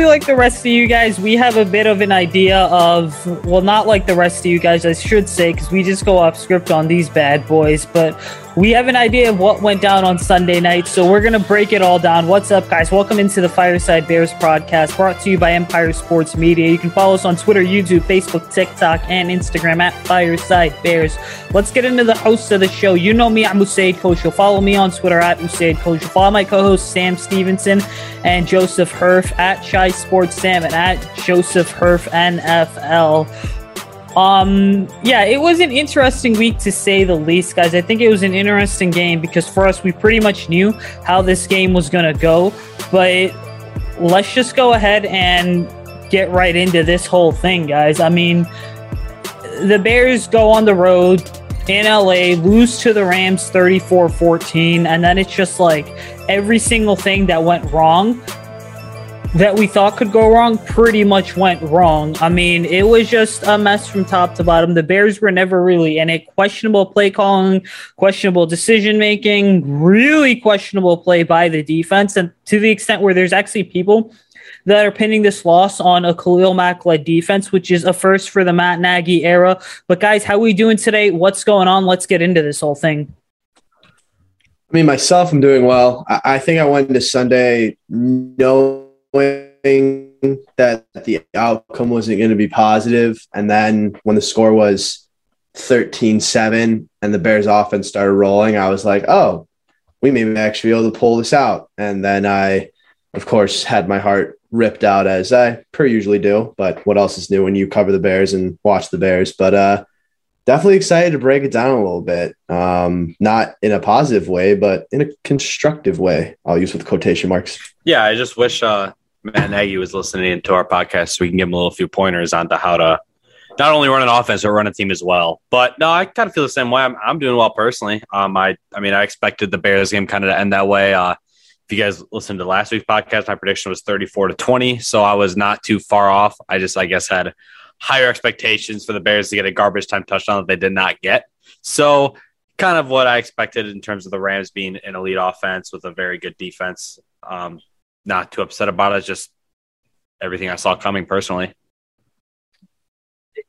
like the rest of you guys, we have a bit of an idea of, well, not like the rest of you guys, I should say, because we just go off script on these bad boys, but we have an idea of what went down on Sunday night, so we're going to break it all down. What's up, guys? Welcome into the Fireside Bears podcast, brought to you by Empire Sports Media. You can follow us on Twitter, YouTube, Facebook, TikTok, and Instagram at Fireside Bears. Let's get into the hosts of the show. You know me, I'm Usaid. You'll follow me on Twitter at Usaid. You'll follow my co-hosts Sam Stevenson and Joseph Herf at Chi Sports Sam and at Joseph Herf NFL. Um, yeah, it was an interesting week to say the least, guys. I think it was an interesting game because for us, we pretty much knew how this game was going to go. But let's just go ahead and get right into this whole thing, guys. I mean, the Bears go on the road in LA, lose to the Rams 34 14, and then it's just like every single thing that went wrong that we thought could go wrong pretty much went wrong. I mean, it was just a mess from top to bottom. The Bears were never really in it. Questionable play calling, questionable decision making, really questionable play by the defense. And to the extent where there's actually people that are pinning this loss on a Khalil Mack led defense, which is a first for the Matt Nagy era. But guys, how we doing today? What's going on? Let's get into this whole thing. I mean, myself, I'm doing well. I, I think I went into Sunday no that the outcome wasn't going to be. And then when the score was 13 7 and the Bears offense started rolling, I was like, oh, we may actually be able to pull this out. And then I, of course, had my heart ripped out as I per usually do. But what else is new when you cover the Bears and watch the Bears? But uh, definitely excited to break it down a little bit. Um, not in a positive way, but in a constructive way. I'll use with quotation marks. Yeah, I just wish uh, Matt Nagy was listening to our podcast, so we can give him a little few pointers on to how to not only run an offense but run a team as well. But no, I kind of feel the same way. I'm, I'm doing well personally. Um, I I mean, I expected the Bears game kind of to end that way. Uh, if you guys listened to last week's podcast, my prediction was 34 to 20, so I was not too far off. I just, I guess, had higher expectations for the Bears to get a garbage time touchdown that they did not get. So, kind of what I expected in terms of the Rams being an elite offense with a very good defense. Um, not too upset about it. Just everything I saw coming personally.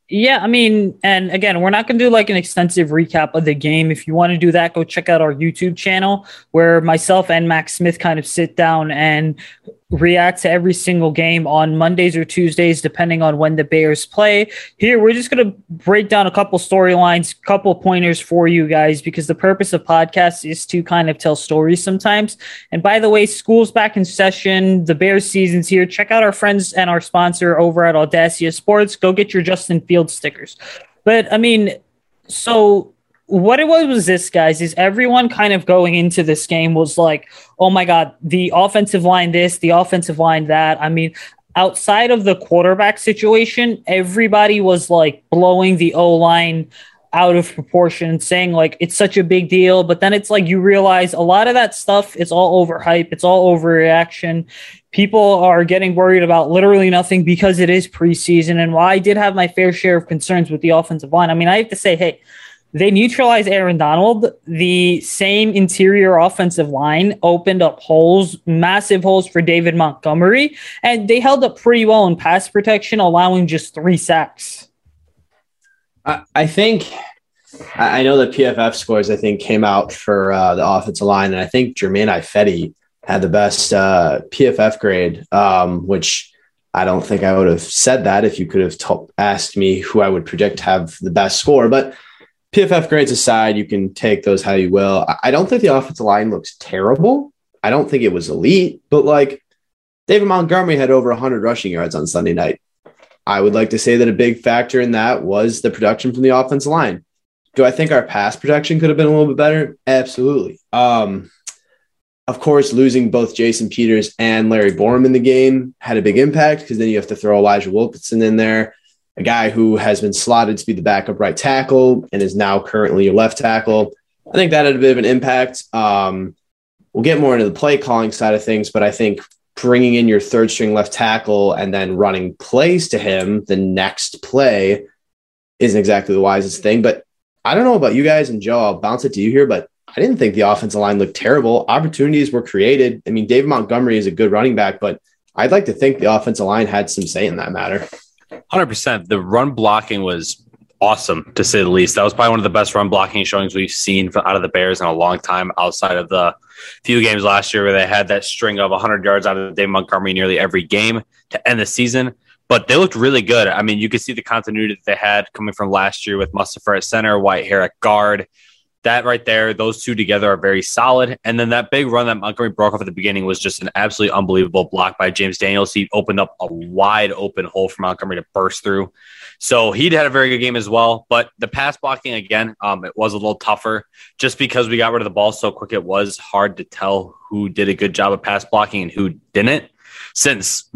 Yeah, I mean, and again, we're not going to do like an extensive recap of the game. If you want to do that, go check out our YouTube channel where myself and Max Smith kind of sit down and react to every single game on Mondays or Tuesdays, depending on when the Bears play. Here, we're just going to break down a couple storylines, couple pointers for you guys, because the purpose of podcasts is to kind of tell stories sometimes. And by the way, school's back in session. The Bears season's here. Check out our friends and our sponsor over at Audacia Sports. Go get your Justin Fields stickers. But I mean, so what it was was this, guys, is everyone kind of going into this game was like, oh my God, the offensive line this, the offensive line that. I mean, outside of the quarterback situation, everybody was like blowing the O line out of proportion, saying like it's such a big deal. But then it's like you realize a lot of that stuff is all overhype, it's all overreaction. People are getting worried about literally nothing because it is preseason. And while I did have my fair share of concerns with the offensive line, I mean, I have to say, hey, they neutralized Aaron Donald. The same interior offensive line opened up holes, massive holes for David Montgomery, and they held up pretty well in pass protection, allowing just three sacks. I, think I know the PFF scores I think came out for uh, the offensive line, and I think Germain Ifedi had the best uh, PFF grade, um, which I don't think I would have said that if you could have t- asked me who I would predict have the best score, but PFF grades aside, you can take those how you will. I don't think the offensive line looks terrible. I don't think it was elite, but like David Montgomery had over 100 rushing yards on Sunday night. I would like to say that a big factor in that was the production from the offensive line. Do I think our pass protection could have been a little bit better? Absolutely. Um, of course, losing both Jason Peters and Larry Borom in the game had a big impact because then you have to throw Elijah Wilkinson in there a guy who has been slotted to be the backup right tackle and is now currently your left tackle. I think that had a bit of an impact. Um, we'll get more into the play calling side of things, but I think bringing in your third string left tackle and then running plays to him the next play isn't exactly the wisest thing. But I don't know about you guys and Joe. I'll bounce it to you here, but I didn't think the offensive line looked terrible. Opportunities were created. I mean, Dave Montgomery is a good running back, but I'd like to think the offensive line had some say in that matter. 100%. The run blocking was awesome to say the least. That was probably one of the best run blocking showings we've seen out of the Bears in a long time outside of the few games last year where they had that string of 100 yards out of Dave Montgomery nearly every game to end the season. But they looked really good. I mean, you could see the continuity that they had coming from last year with Mustipher at center, Whitehair at guard, that right there, those two together are very solid. And then that big run that Montgomery broke off at the beginning was just an absolutely unbelievable block by James Daniels. He opened up a wide open hole for Montgomery to burst through. So he'd had a very good game as well. But the pass blocking again, um, it was a little tougher just because we got rid of the ball so quick. It was hard to tell who did a good job of pass blocking and who didn't. Since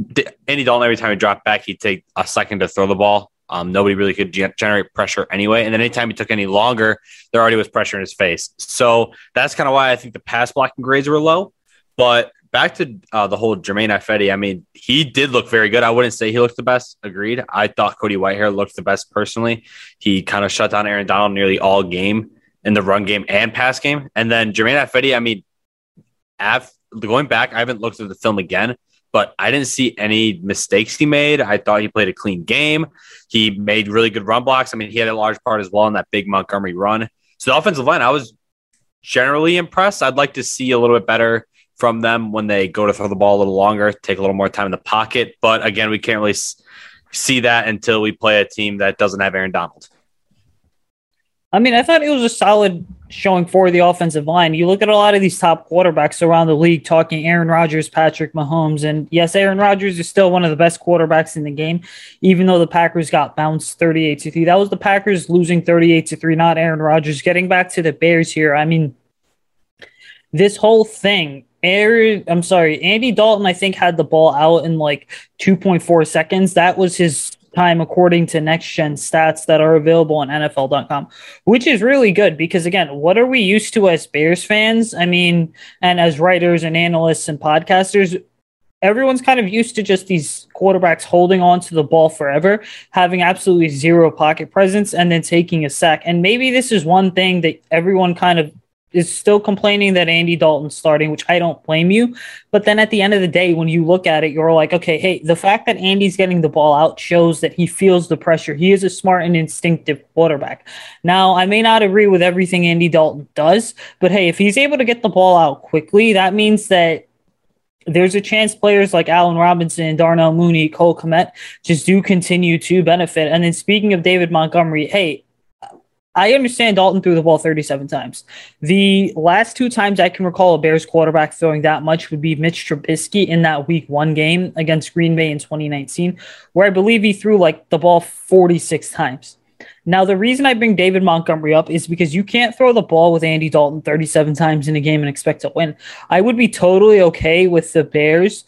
Andy Dalton, every time he dropped back, he'd take a second to throw the ball. Um, nobody really could generate pressure anyway. And then anytime he took any longer, there already was pressure in his face. So that's kind of why I think the pass blocking grades were low. But back to uh, the whole Germain Ifedi, I mean, he did look very good. I wouldn't say he looked the best. Agreed. I thought Cody Whitehair looked the best personally. He kind of shut down Aaron Donald nearly all game in the run game and pass game. And then Germain Ifedi, I mean, af- going back, I haven't looked at the film again, but I didn't see any mistakes he made. I thought he played a clean game. He made really good run blocks. I mean, he had a large part as well in that big Montgomery run. So the offensive line, I was generally impressed. I'd like to see a little bit better from them when they go to throw the ball a little longer, take a little more time in the pocket. But again, we can't really see that until we play a team that doesn't have Aaron Donald. I mean, I thought it was a solid showing for the offensive line. You look at a lot of these top quarterbacks around the league talking Aaron Rodgers, Patrick Mahomes, and yes, Aaron Rodgers is still one of the best quarterbacks in the game, even though the Packers got bounced 38 to 3. That was the Packers losing 38 to 3, not Aaron Rodgers. Getting back to the Bears here, I mean, this whole thing, Aaron, I'm sorry, Andy Dalton, I think, had the ball out in like 2.4 seconds. That was his time according to next gen stats that are available on NFL.com, which is really good because, again, what are we used to as Bears fans? I mean, and as writers and analysts and podcasters, everyone's kind of used to just these quarterbacks holding on to the ball forever, having absolutely zero pocket presence, and then taking a sack. And maybe this is one thing that everyone kind of is still complaining that Andy Dalton's starting, which I don't blame you. But then at the end of the day, when you look at it, you're like, okay, hey, the fact that Andy's getting the ball out shows that he feels the pressure. He is a smart and instinctive quarterback. Now, I may not agree with everything Andy Dalton does, but hey, if he's able to get the ball out quickly, that means that there's a chance players like Allen Robinson, Darnell Mooney, Cole Kmet just do continue to benefit. And then speaking of David Montgomery, hey, I understand Dalton threw the ball 37 times. The last two times I can recall a Bears quarterback throwing that much would be Mitch Trubisky in that week one game against Green Bay in 2019, where I believe he threw like the ball 46 times. Now, the reason I bring David Montgomery up is because you can't throw the ball with Andy Dalton 37 times in a game and expect to win. I would be totally okay with the Bears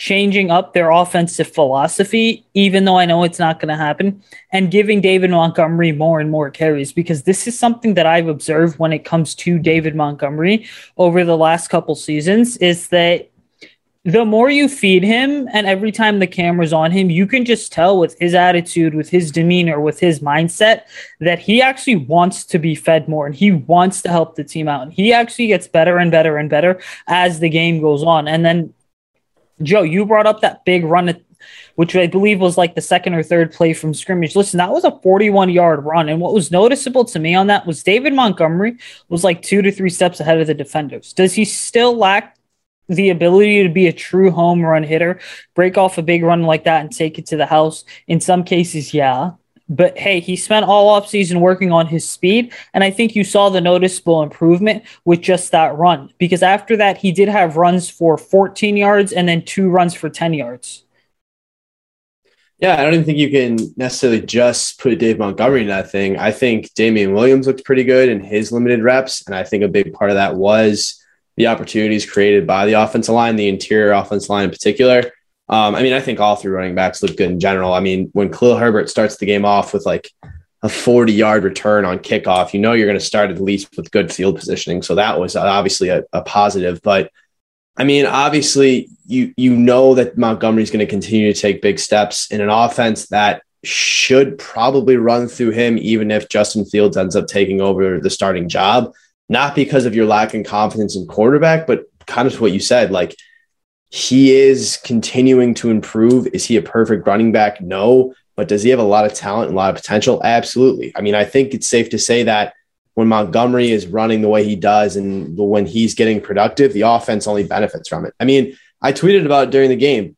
changing up their offensive philosophy, even though I know it's not going to happen, and giving David Montgomery more and more carries because this is something that I've observed when it comes to David Montgomery over the last couple seasons is that the more you feed him and every time the camera's on him, you can just tell with his attitude, with his demeanor, with his mindset that he actually wants to be fed more and he wants to help the team out. And he actually gets better and better and better as the game goes on. And then Joe, you brought up that big run, which I believe was like the second or third play from scrimmage. Listen, that was a 41 yard run. And what was noticeable to me on that was David Montgomery was like two to three steps ahead of the defenders. Does he still lack the ability to be a true home run hitter, break off a big run like that and take it to the house? In some cases, yeah. But hey, he spent all offseason working on his speed. And I think you saw the noticeable improvement with just that run. Because after that, he did have runs for 14 yards and then two runs for 10 yards. Yeah, I don't even think you can necessarily just put Dave Montgomery in that thing. I think Damien Williams looked pretty good in his limited reps. And I think a big part of that was the opportunities created by the offensive line, the interior offensive line in particular. Um, I mean, I think all three running backs look good in general. I mean, when Khalil Herbert starts the game off with like a 40 yard return on kickoff, you know you're going to start at least with good field positioning. So that was obviously a, a positive. But I mean, obviously, you you know that Montgomery's going to continue to take big steps in an offense that should probably run through him, even if Justin Fields ends up taking over the starting job. Not because of your lack in confidence in quarterback, but kind of what you said, like he is continuing to improve. Is he a perfect running back? No. But does he have a lot of talent and a lot of potential? Absolutely. I mean, I think it's safe to say that when Montgomery is running the way he does and when he's getting productive, the offense only benefits from it. I mean, I tweeted about it during the game.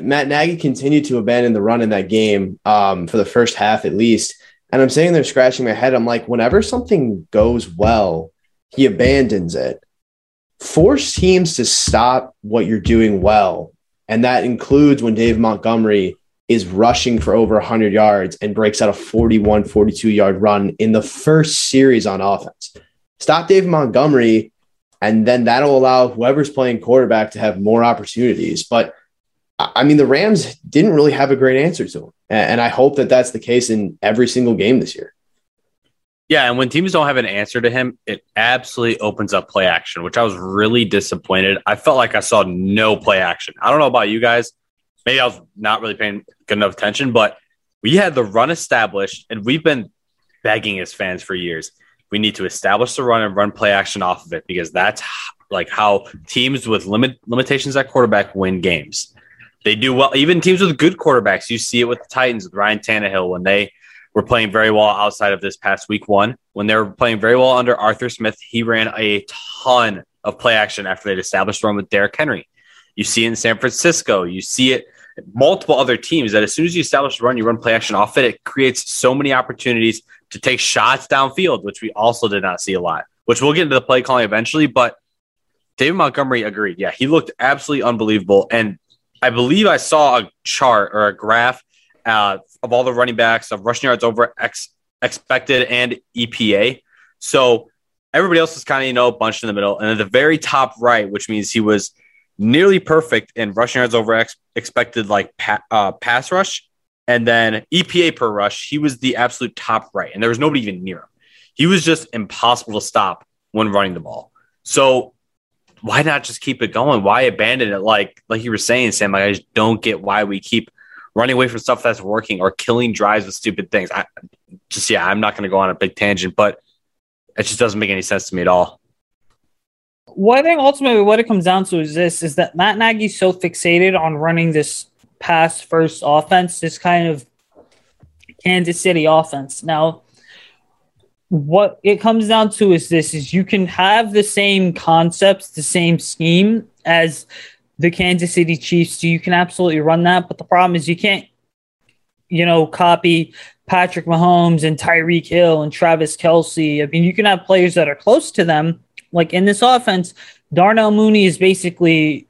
Matt Nagy continued to abandon the run in that game um, for the first half at least. And I'm sitting there scratching my head. I'm like, whenever something goes well, he abandons it. Force teams to stop what you're doing well. And that includes when Dave Montgomery is rushing for over 100 yards and breaks out a 41, 42 yard run in the first series on offense. Stop Dave Montgomery, and then that'll allow whoever's playing quarterback to have more opportunities. But I mean, the Rams didn't really have a great answer to him. And I hope that that's the case in every single game this year. Yeah, and when teams don't have an answer to him, it absolutely opens up play action, which I was really disappointed. I felt like I saw no play action. I don't know about you guys. Maybe I was not really paying good enough attention, but we had the run established, and we've been begging as fans for years. We need to establish the run and run play action off of it because that's like how teams with limit limitations at quarterback win games. They do well. Even teams with good quarterbacks, you see it with the Titans with Ryan Tannehill when they were playing very well outside of this past week one. When they were playing very well under Arthur Smith, he ran a ton of play action after they'd established run with Derrick Henry. You see it in San Francisco. You see it multiple other teams that as soon as you establish a run, you run play action off it, it creates so many opportunities to take shots downfield, which we also did not see a lot, which we'll get into the play calling eventually. But David Montgomery agreed. Yeah, he looked absolutely unbelievable. And I believe I saw a chart or a graph uh, of all the running backs of rushing yards over ex- expected and EPA. So everybody else is kind of, you know, bunched in the middle. And at the very top right, which means he was nearly perfect in rushing yards over ex- expected, like pa- uh, pass rush. And then EPA per rush, he was the absolute top right. And there was nobody even near him. He was just impossible to stop when running the ball. So why not just keep it going? Why abandon it? Like like you were saying, Sam, like I just don't get why we keep running away from stuff that's working or killing drives with stupid things. I just yeah, I'm not going to go on a big tangent, but it just doesn't make any sense to me at all. Well, I think ultimately what it comes down to is this: is that Matt Nagy's so fixated on running this pass first offense, this kind of Kansas City offense. Now, what it comes down to is this: is you can have the same concepts, the same scheme as the Kansas City Chiefs. You can absolutely run that, but the problem is you can't, you know, copy Patrick Mahomes and Tyreek Hill and Travis Kelce. I mean, you can have players that are close to them. Like in this offense, Darnell Mooney is basically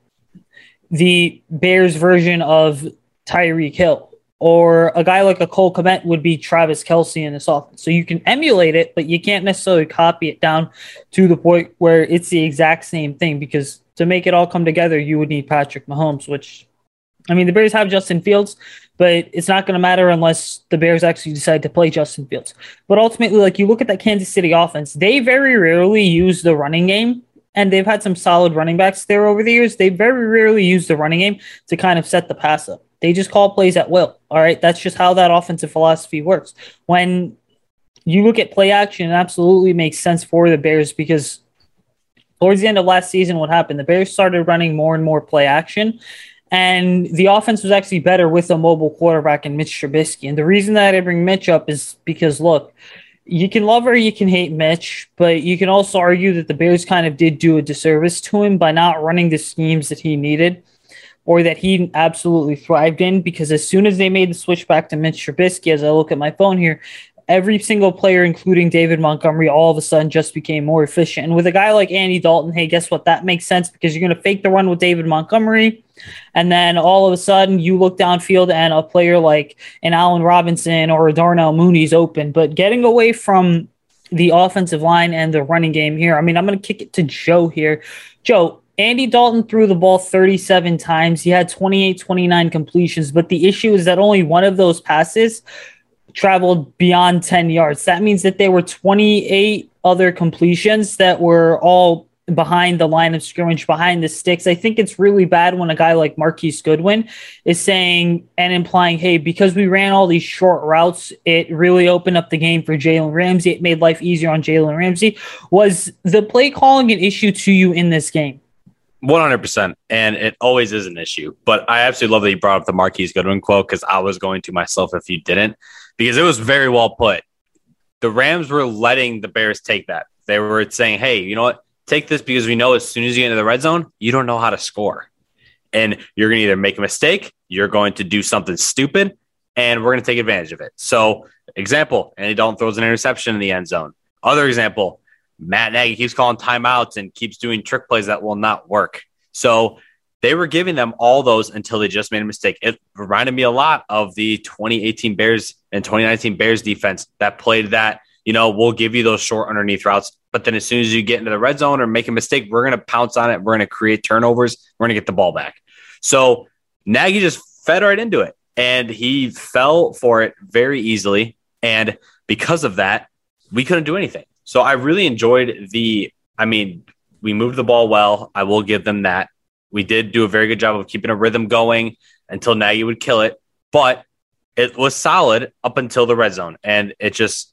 the Bears version of Tyreek Hill. Or a guy like a Cole Kmet would be Travis Kelce in this offense. So you can emulate it, but you can't necessarily copy it down to the point where it's the exact same thing because to make it all come together, you would need Patrick Mahomes, which I mean, the Bears have Justin Fields, but it's not going to matter unless the Bears actually decide to play Justin Fields. But ultimately, like you look at that Kansas City offense, they very rarely use the running game, and they've had some solid running backs there over the years. They very rarely use the running game to kind of set the pass up. They just call plays at will. All right. That's just how that offensive philosophy works. When you look at play action, it absolutely makes sense for the Bears because towards the end of last season, what happened? The Bears started running more and more play action. And the offense was actually better with a mobile quarterback in Mitch Trubisky. And the reason that I bring Mitch up is because, look, you can love or you can hate Mitch, but you can also argue that the Bears kind of did do a disservice to him by not running the schemes that he needed or that he absolutely thrived in. Because as soon as they made the switch back to Mitch Trubisky, as I look at my phone here, every single player, including David Montgomery, all of a sudden just became more efficient. And with a guy like Andy Dalton, hey, guess what? That makes sense because you're going to fake the run with David Montgomery. And then all of a sudden you look downfield and a player like an Allen Robinson or a Darnell Mooney's open. But getting away from the offensive line and the running game here, I mean, I'm going to kick it to Joe here. Joe, Andy Dalton threw the ball 37 times. He had 28, 29 completions, but the issue is that only one of those passes traveled beyond 10 yards. That means that there were 28 other completions that were all behind the line of scrimmage, behind the sticks. I think it's really bad when a guy like Marquise Goodwin is saying and implying, hey, because we ran all these short routes, it really opened up the game for Jalen Ramsey. It made life easier on Jalen Ramsey. Was the play calling an issue to you in this game? One hundred percent, and it always is an issue. But I absolutely love that you brought up the Marquise Goodwin quote because I was going to myself if you didn't, because it was very well put. The Rams were letting the Bears take that. They were saying, "Hey, you know what? Take this because we know as soon as you get into the red zone, you don't know how to score, and you're going to either make a mistake, you're going to do something stupid, and we're going to take advantage of it." So, example: Andy Dalton throws an interception in the end zone. Other example: Matt Nagy keeps calling timeouts and keeps doing trick plays that will not work. So they were giving them all those until they just made a mistake. It reminded me a lot of the 2018 Bears and 2019 Bears defense that played that, you know, we'll give you those short underneath routes. But then as soon as you get into the red zone or make a mistake, we're going to pounce on it. We're going to create turnovers. We're going to get the ball back. So Nagy just fed right into it and he fell for it very easily. And because of that, we couldn't do anything. So I really enjoyed the. I mean, we moved the ball well. I will give them that. We did do a very good job of keeping a rhythm going until Nagy would kill it, but it was solid up until the red zone, and it just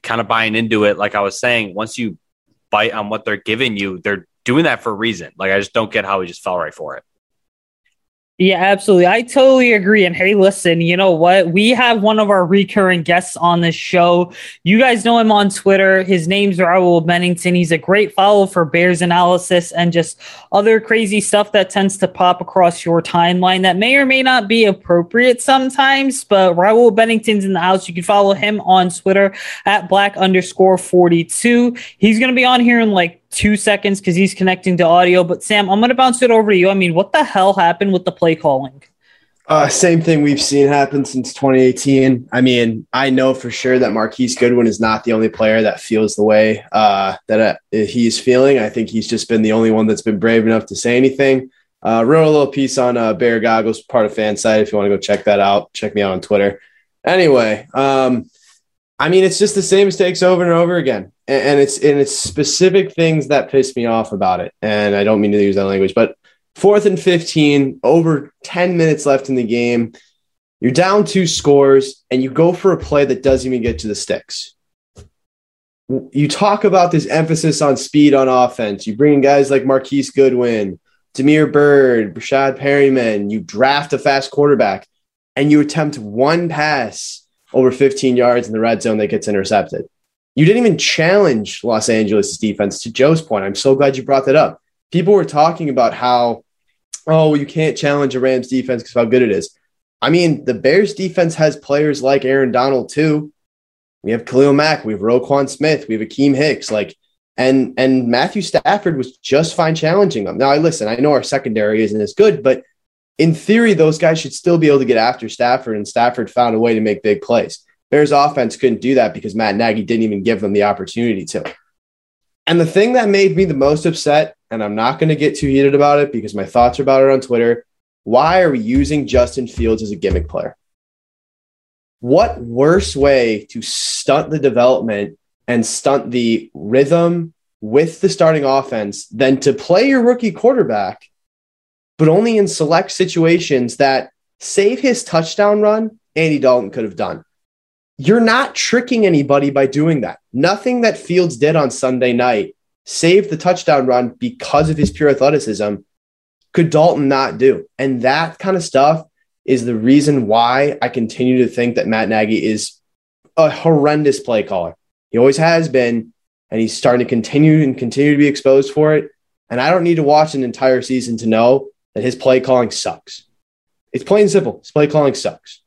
kind of buying into it. Like I was saying, once you bite on what they're giving you, they're doing that for a reason. Like I just don't get how he just fell right for it. Yeah, absolutely. I totally agree. And hey, listen, you know what? We have one of our recurring guests on this show. You guys know him on Twitter. His name's Raul Bennington. He's a great follow for Bears analysis and just other crazy stuff that tends to pop across your timeline that may or may not be appropriate sometimes. But Raul Bennington's in the house. You can follow him on Twitter at black underscore 42. He's going to be on here in like two seconds because he's connecting to audio. But Sam, I'm going to bounce it over to you. I mean, what the hell happened with the play calling? Uh, same thing we've seen happen since 2018. I mean, I know for sure that Marquise Goodwin is not the only player that feels the way uh, that uh, he's feeling. I think he's just been the only one that's been brave enough to say anything. Uh, wrote a little piece on uh, Bear Goggles, part of Fanside. If you want to go check that out, check me out on Twitter. Anyway, um, I mean, it's just the same mistakes over and over again, and, it's and it's specific things that piss me off about it. And I don't mean to use that language, but fourth and fifteen, over ten minutes left in the game, you're down two scores, and you go for a play that doesn't even get to the sticks. You talk about this emphasis on speed on offense. You bring in guys like Marquise Goodwin, Damiere Byrd, Breshad Perriman. You draft a fast quarterback, and you attempt one pass over 15 yards in the red zone that gets intercepted. You didn't even challenge Los Angeles' defense. To Joe's point, I'm so glad you brought that up. People were talking about how, oh, you can't challenge a Rams defense because how good it is. I mean, the Bears defense has players like Aaron Donald too. We have Khalil Mack, we have Roquan Smith, we have Akiem Hicks, like, and and Matthew Stafford was just fine challenging them. Now, I listen, I know our secondary isn't as good, but in theory, those guys should still be able to get after Stafford, and Stafford found a way to make big plays. Bears offense couldn't do that because Matt Nagy didn't even give them the opportunity to. And the thing that made me the most upset, and I'm not going to get too heated about it because my thoughts are about it on Twitter. Why are we using Justin Fields as a gimmick player? What worse way to stunt the development and stunt the rhythm with the starting offense than to play your rookie quarterback but only in select situations that save his touchdown run, Andy Dalton could have done. You're not tricking anybody by doing that. Nothing that Fields did on Sunday night saved the touchdown run because of his pure athleticism could Dalton not do. And that kind of stuff is the reason why I continue to think that Matt Nagy is a horrendous play caller. He always has been, and he's starting to continue and continue to be exposed for it. And I don't need to watch an entire season to know that his play calling sucks. It's plain and simple. His play calling sucks.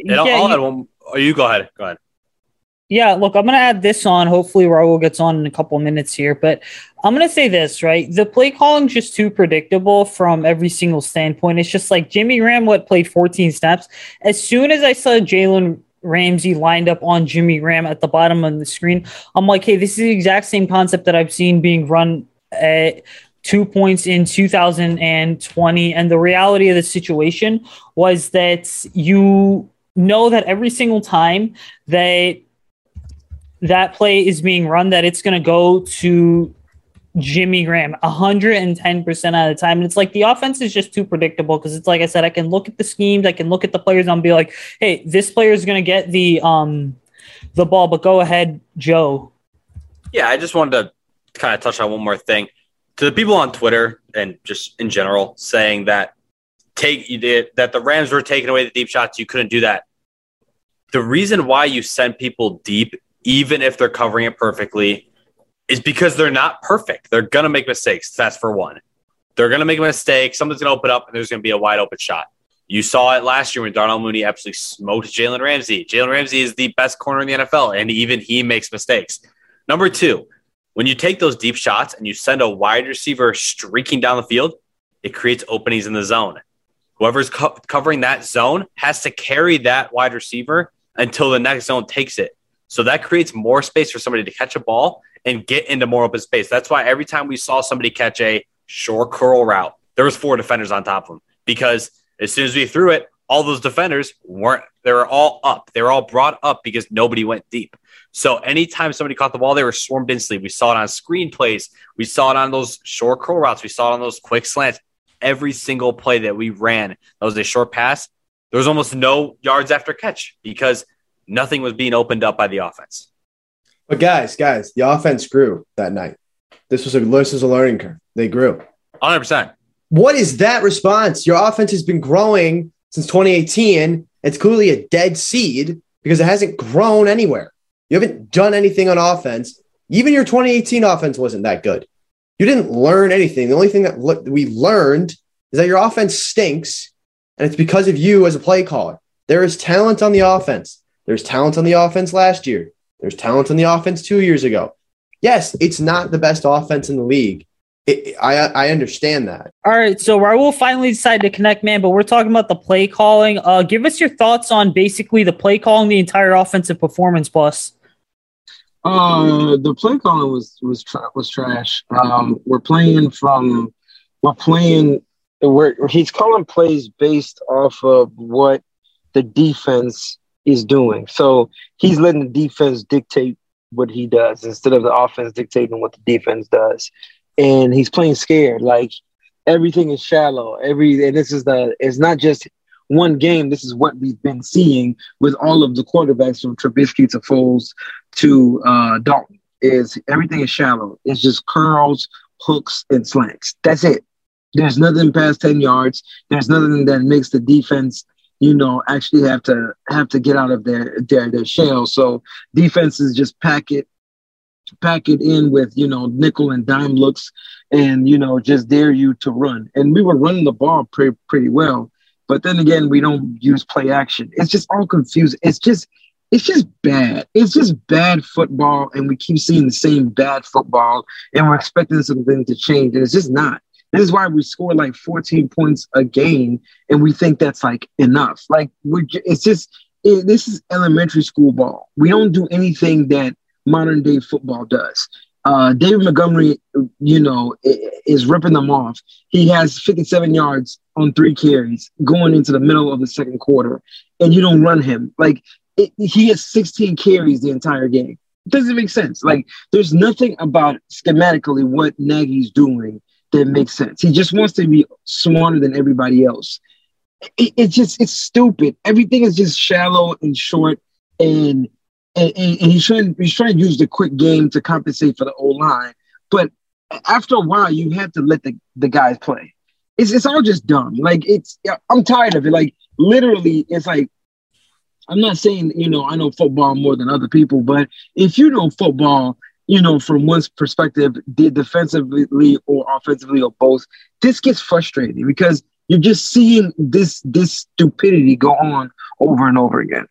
And I'll, yeah, I'll add one. Oh, you go ahead. Go ahead. Yeah, look, I'm going to add this on. Hopefully, Raul gets on in a couple minutes here. But I'm going to say this, right? The play calling is just too predictable from every single standpoint. It's just like Jimmy Graham, what played 14 snaps. As soon as I saw Jalen Ramsey lined up on Jimmy Graham at the bottom of the screen, I'm like, hey, this is the exact same concept that I've seen being run at, two points in 2020. And the reality of the situation was that you know that every single time that that play is being run, that it's going to go to Jimmy Graham 110% of the time. And it's like the offense is just too predictable because it's like I said, I can look at the schemes, I can look at the players and be like, hey, this player is going to get the um the ball, but go ahead, Joe. Yeah, I just wanted to kind of touch on one more thing to the people on Twitter and just in general saying that take you did that the Rams were taking away the deep shots, you couldn't do that. The reason why you send people deep, even if they're covering it perfectly, is because they're not perfect. They're gonna make mistakes. That's for one. They're gonna make a mistake. Something's gonna open up, and there's gonna be a wide open shot. You saw it last year when Darnell Mooney absolutely smoked Jalen Ramsey. Jalen Ramsey is the best corner in the NFL, and even he makes mistakes. Number two, when you take those deep shots and you send a wide receiver streaking down the field, it creates openings in the zone. Whoever's co- covering that zone has to carry that wide receiver until the next zone takes it. So that creates more space for somebody to catch a ball and get into more open space. That's why every time we saw somebody catch a short curl route, there was four defenders on top of them because as soon as we threw it, all those defenders weren't they were all up. They were all brought up because nobody went deep. So anytime somebody caught the ball, they were swarmed instantly. We saw it on screen plays. We saw it on those short curl routes. We saw it on those quick slants. Every single play that we ran that was a short pass, there was almost no yards after catch because nothing was being opened up by the offense. But guys, guys, the offense grew that night. This was a this was a learning curve. They grew. 100%. What is that response? Your offense has been growing since 2018. It's clearly a dead seed because it hasn't grown anywhere. You haven't done anything on offense. Even your 2018 offense wasn't that good. You didn't learn anything. The only thing that we learned is that your offense stinks, and it's because of you as a play caller. There is talent on the offense. There's talent on the offense last year. There's talent on the offense two years ago. Yes, it's not the best offense in the league, it, I I understand that. All right, so Raul finally decided to connect, man. But we're talking about the play calling. Uh, give us your thoughts on basically the play calling, the entire offensive performance, boss. Uh, the play calling was was tra- was trash. Um, we're playing from we're playing. We're, he's calling plays based off of what the defense is doing. So he's letting the defense dictate what he does instead of the offense dictating what the defense does and he's playing scared. Like everything is shallow. Every and this is the it's not just one game. This is what we've been seeing with all of the quarterbacks from Trubisky to Foles to uh, Dalton. Is everything is shallow? It's just curls, hooks, and slants. That's it. There's nothing past ten yards. There's nothing that makes the defense, you know, actually have to have to get out of their their their shell. So defenses just pack it pack it in with you know nickel and dime looks and you know just dare you to run. And we were running the ball pretty pretty well but then again we don't use play action. It's just all confusing. It's just it's just bad. It's just bad football and we keep seeing the same bad football and we're expecting something to change and it's just not. This is why we score like 14 points a game and we think that's like enough. Like we're it's just it, this is elementary school ball. We don't do anything that modern day football does. Uh, David Montgomery, you know, is ripping them off. He has 57 yards on three carries going into the middle of the second quarter, and you don't run him. Like it, he has 16 carries the entire game. It doesn't make sense. Like there's nothing about schematically what Nagy's doing that makes sense. He just wants to be smarter than everybody else. It, it's just it's stupid. Everything is just shallow and short and and, and, and he's trying he's trying to use the quick game to compensate for the old line. But after a while, you have to let the, the guys play. It's it's all just dumb. Like it's I'm tired of it. Like literally, it's like I'm not saying you know I know football more than other people, but if you know football, you know from one's perspective, defensively or offensively or both, this gets frustrating because you're just seeing this this stupidity go on over and over again.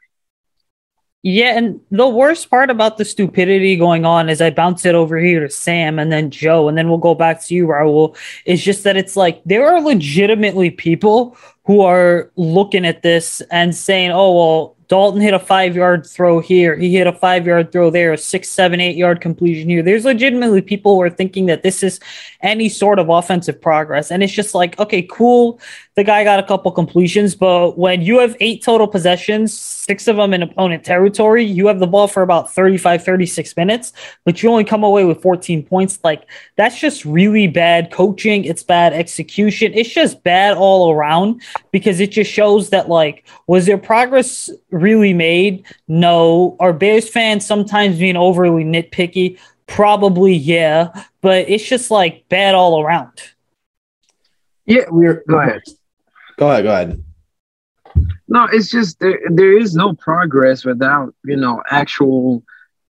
Yeah, and the worst part about the stupidity going on is I bounce it over here to Sam and then Joe, and then we'll go back to you, Raul. Is just that it's like there are legitimately people who are looking at this and saying, oh, well, Dalton hit a five yard throw here. He hit a five yard throw there, a six, seven, eight yard completion here. There's legitimately people who are thinking that this is any sort of offensive progress. And it's just like, okay, cool. The guy got a couple completions, but when you have eight total possessions, six of them in opponent territory, you have the ball for about 35, 36 minutes, but you only come away with 14 points. Like, that's just really bad coaching. It's bad execution. It's just bad all around because it just shows that, like, was there progress really made? No. Are Bears fans sometimes being overly nitpicky? probably yeah, but it's just like bad all around. Yeah, we're go ahead. Go ahead. Go ahead. No, it's just there. There is no progress without you know actual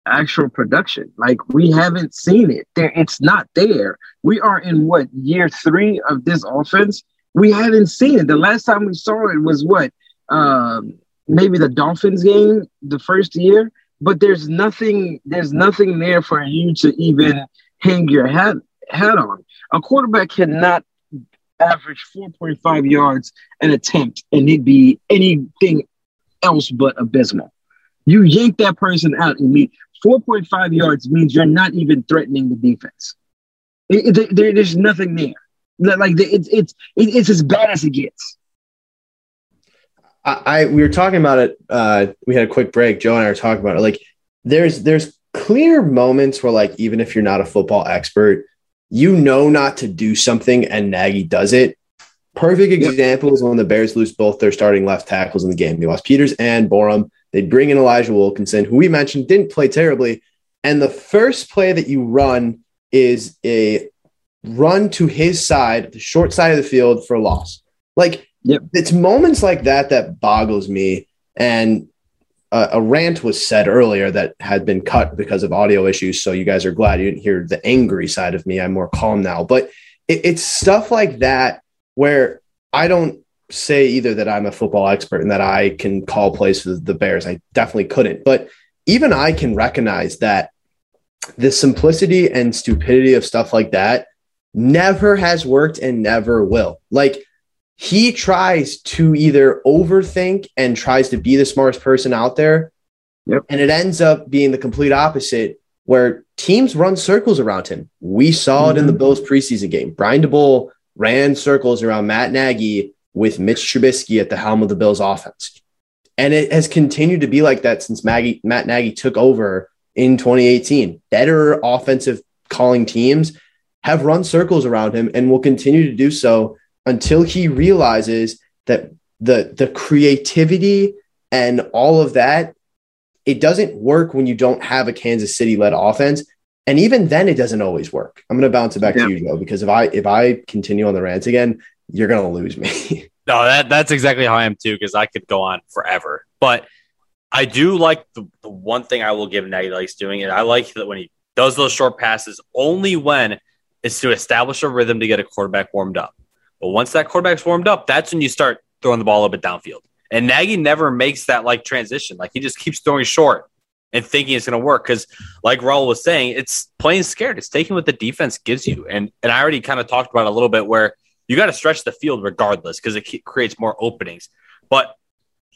actual production. Like we haven't seen it. There, it's not there. We are in what year three of this offense. We haven't seen it. The last time we saw it was what, um, maybe the Dolphins game the first year. But there's nothing. There's nothing there for you to even hang your hat hat on. A quarterback cannot average 4.5 yards an attempt and it'd be anything else but abysmal. You yank that person out and meet 4.5 yards means you're not even threatening the defense. It, it, there, there's nothing there. Like it's it's it's as bad as it gets. I, I we were talking about it. Uh, we had a quick break. Joe and I were talking about it. Like there's there's clear moments where like even if you're not a football expert, you know not to do something and Nagy does it. Perfect example is when the Bears lose both their starting left tackles in the game. They lost Peters and Borom. They bring in Elijah Wilkinson, who we mentioned didn't play terribly. And the first play that you run is a run to his side, the short side of the field for a loss. Like yep. it's moments like that that boggles me. And uh, a rant was said earlier that had been cut because of audio issues. So you guys are glad you didn't hear the angry side of me. I'm more calm now. But it, it's stuff like that where I don't say either that I'm a football expert and that I can call plays for the Bears. I definitely couldn't. But even I can recognize that the simplicity and stupidity of stuff like that never has worked and never will. Like he tries to either overthink and tries to be the smartest person out there. Yep. And it ends up being the complete opposite where teams run circles around him. We saw mm-hmm. it in the mm-hmm. Bills preseason game. Brian Daboll ran circles around Matt Nagy with Mitch Trubisky at the helm of the Bills offense. And it has continued to be like that since Maggie, Matt Nagy took over in 2018. Better offensive calling teams have run circles around him and will continue to do so until he realizes that the the creativity and all of that it doesn't work when you don't have a Kansas City led offense and even then it doesn't always work. I'm going to bounce it back yeah. to you Joe because if I if I continue on the rant again, you're going to lose me. no, that that's exactly how I am too because I could go on forever. But I do like the, the one thing I will give Nagy likes doing it. I like that when he does those short passes only when it's to establish a rhythm to get a quarterback warmed up. But once that quarterback's warmed up, that's when you start throwing the ball a bit downfield. And Nagy never makes that like transition. Like he just keeps throwing short and thinking it's going to work. Because, like Raul was saying, it's playing scared. It's taking what the defense gives you. And and I already kind of talked about a little bit where you got to stretch the field regardless because it creates more openings. But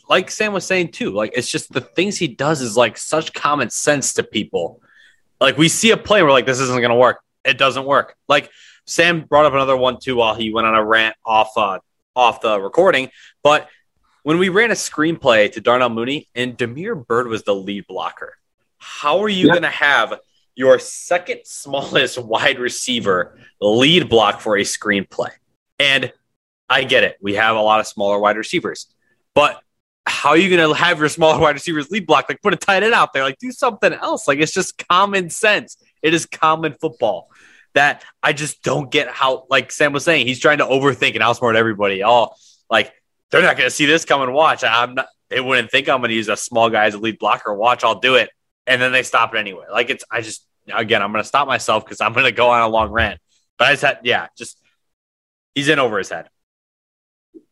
like Sam was saying too, like it's just the things he does is like such common sense to people. Like we see a play, we're like, this isn't going to work. It doesn't work. Like Sam brought up another one too while he went on a rant off uh, off the recording. But when we ran a screenplay to Darnell Mooney and Damiere Byrd was the lead blocker, how are you going to have your second smallest wide receiver lead block for a screenplay? And I get it. We have a lot of smaller wide receivers, but how are you going to have your smaller wide receivers lead block? Like put a tight end out there, like do something else. Like it's just common sense. It is common football that I just don't get how, like Sam was saying, he's trying to overthink and outsmart everybody. Oh, like they're not going to see this coming. Watch, I'm not. They wouldn't think I'm going to use a small guy as a lead blocker. Watch, I'll do it, and then they stop it anyway. Like it's, I just again, I'm going to stop myself because I'm going to go on a long rant. But I had, yeah, just he's in over his head.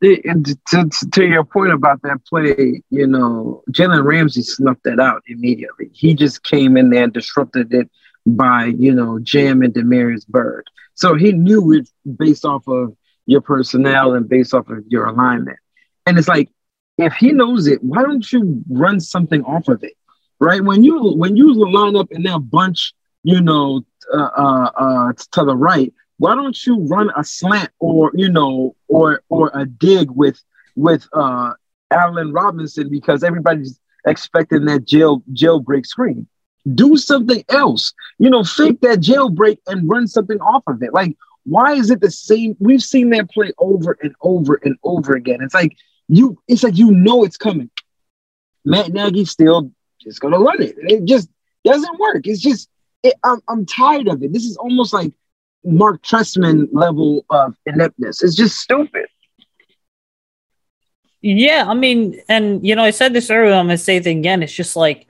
To, to, to, your point about that play, you know, Jalen Ramsey snuffed that out immediately. He just came in there and disrupted it by you know Jam and Damiere Byrd. So he knew it based off of your personnel and based off of your alignment. And it's like if he knows it, why don't you run something off of it? Right when you when you line up in that bunch, you know, uh, uh, uh, to the right, why don't you run a slant or you know or or a dig with with uh Allen Robinson because everybody's expecting that jail jailbreak screen do something else. You know, fake that jailbreak and run something off of it. Like, why is it the same? We've seen that play over and over and over again. It's like you, it's like you know it's coming. Matt Nagy still just gonna run it. It just doesn't work. It's just it, I'm I'm tired of it. This is almost like Marc Trestman level of ineptness. It's just stupid. Yeah, I mean, and you know, I said this earlier. I'm gonna say it again. It's just like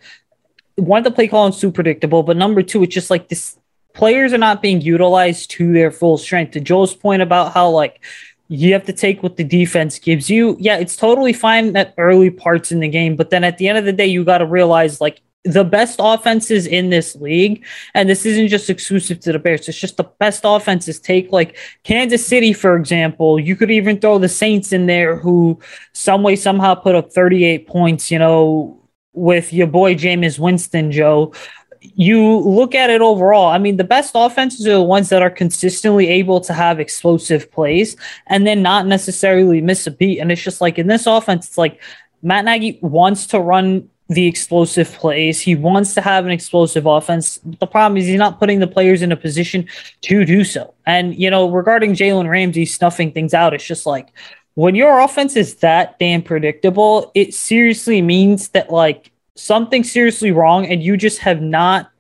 one, the play calling is too predictable, but number two, it's just like this. Players are not being utilized to their full strength. To Joe's point about how like you have to take what the defense gives you. Yeah, it's totally fine at early parts in the game, but then at the end of the day, you got to realize like the best offenses in this league, and this isn't just exclusive to the Bears, it's just the best offenses. Take like Kansas City, for example. You could even throw the Saints in there, who some way, somehow put up 38 points, you know, with your boy Jameis Winston, Joe. You look at it overall, I mean, the best offenses are the ones that are consistently able to have explosive plays and then not necessarily miss a beat. And it's just like in this offense, it's like Matt Nagy wants to run the explosive plays. He wants to have an explosive offense. The problem is he's not putting the players in a position to do so. And, you know, regarding Jalen Ramsey snuffing things out, it's just like when your offense is that damn predictable, it seriously means that, like, something seriously wrong and you just have not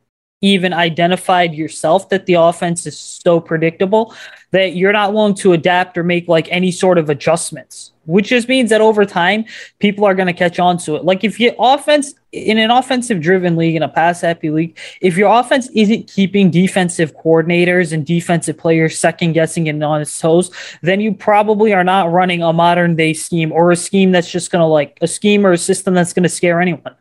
even identified yourself that the offense is so predictable that you're not willing to adapt or make like any sort of adjustments, which just means that over time people are going to catch on to it. Like if your offense in an offensive driven league, in a pass happy league, if your offense isn't keeping defensive coordinators and defensive players second guessing and on its toes, then you probably are not running a modern day scheme or a scheme that's just going to like a scheme or a system that's going to scare anyone.